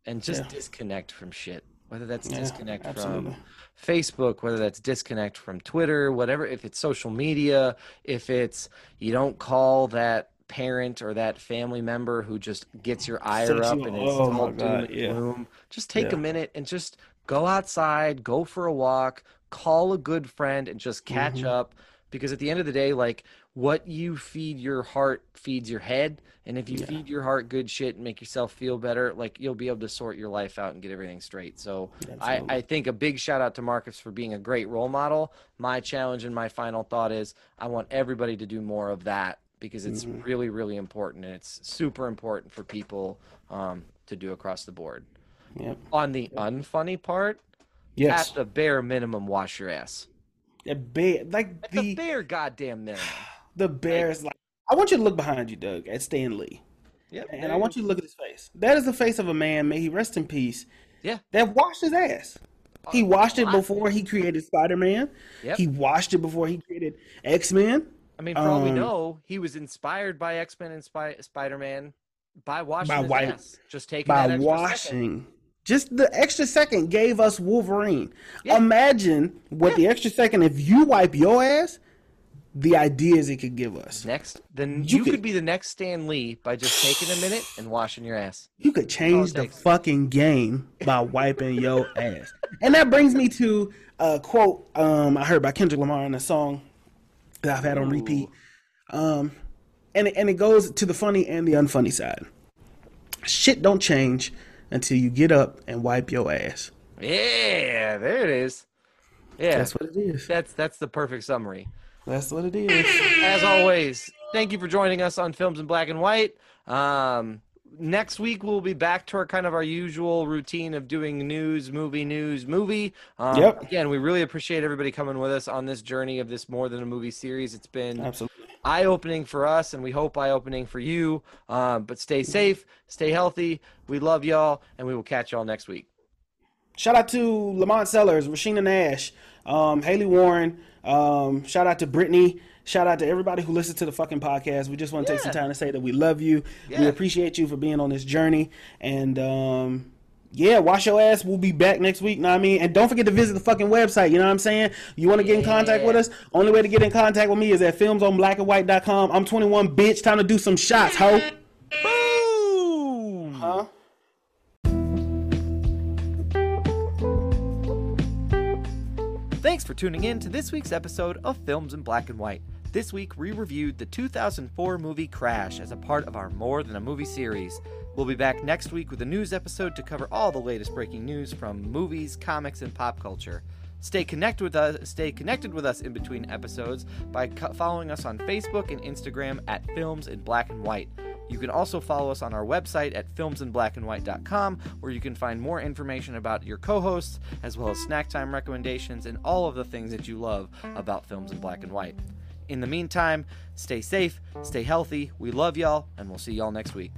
and just Yeah. disconnect from shit. Whether that's Yeah, disconnect absolutely. from Facebook, whether that's disconnect from Twitter, whatever, if it's social media, if it's you don't call that parent or that family member who just gets your ire up and it's oh all doom and yeah. gloom, just take Yeah. a minute and just go outside, go for a walk, call a good friend and just catch Mhm. up because at the end of the day like what you feed your heart feeds your head and if you Yeah. feed your heart good shit and make yourself feel better like you'll be able to sort your life out and get everything straight so I, I think a big shout out to marcus for being a great role model my challenge and my final thought is i want everybody to do more of that because it's Mhm. really really important and it's super important for people um, to do across the board Yep. on the unfunny part Yes. at the bare minimum wash your ass The bear, like at the the bare goddamn minimum the Bears. Like I want you to look behind you, Doug, at Stan Lee. yep And I want you to look at his face. That is the face of a man, may he rest in peace. Yeah. That washed his ass. He washed it before he created Spider Man. Yep. He washed it before he created X Men. I mean, for all we Um, know, he was inspired by X Men and Spy- Spider Man by washing By his wipe- ass. Just taking By that extra second. washing. Just the extra second gave us Wolverine. Yeah. Imagine what the extra second, if you wipe your ass, the ideas it could give us. Next, then You you, could, could- be the next Stan Lee by just taking a minute and washing your ass. You could change the fucking game by wiping your ass. And that brings me to a quote um, I heard by Kendrick Lamar in a song that I've had on repeat. Um, and, it, and it goes to the funny and the unfunny side. Shit don't change until you get up and wipe your ass. Yeah, there it is. Yeah, That's what it is. that's that's the perfect summary. That's what it is. As always, thank you for joining us on Films in Black and White. Um, next week we'll be back to our kind of our usual routine of doing news, movie, news, movie. Um, Yep. Again, we really appreciate everybody coming with us on this journey of this more than a movie series. It's been Absolutely. eye opening for us, and we hope eye opening for you. Um, but stay safe, stay healthy. We love y'all, and we will catch y'all next week. Shout out to Lamont Sellers, Rashina Nash, um, Haley Warren. Um, shout out to Brittany Shout out to everybody who listens to the fucking podcast. We just want to take some time to say that we love you. We appreciate you for being on this journey. And um, yeah, wash your ass. We'll be back next week. Know what I mean? And don't forget to visit the fucking website. You know what I'm saying? You want to get in contact with us? Only way to get in contact with me is at filmsinblackandwhite.com. I'm 21, bitch. Time to do some shots, ho. Boom! Huh? Thanks for tuning in to this week's episode of Films in Black and White. This week, we reviewed the 2004 movie Crash as a part of our More Than a Movie series. We'll be back next week with a news episode to cover all the latest breaking news from movies, comics, and pop culture. Stay connected with us. Stay connected with us in between episodes by following us on Facebook and Instagram at Films in Black and White. You can also follow us on our website at filmsinblackandwhite.com, where you can find more information about your co hosts, as well as snack time recommendations and all of the things that you love about films in black and white. In the meantime, stay safe, stay healthy, we love y'all, and we'll see y'all next week.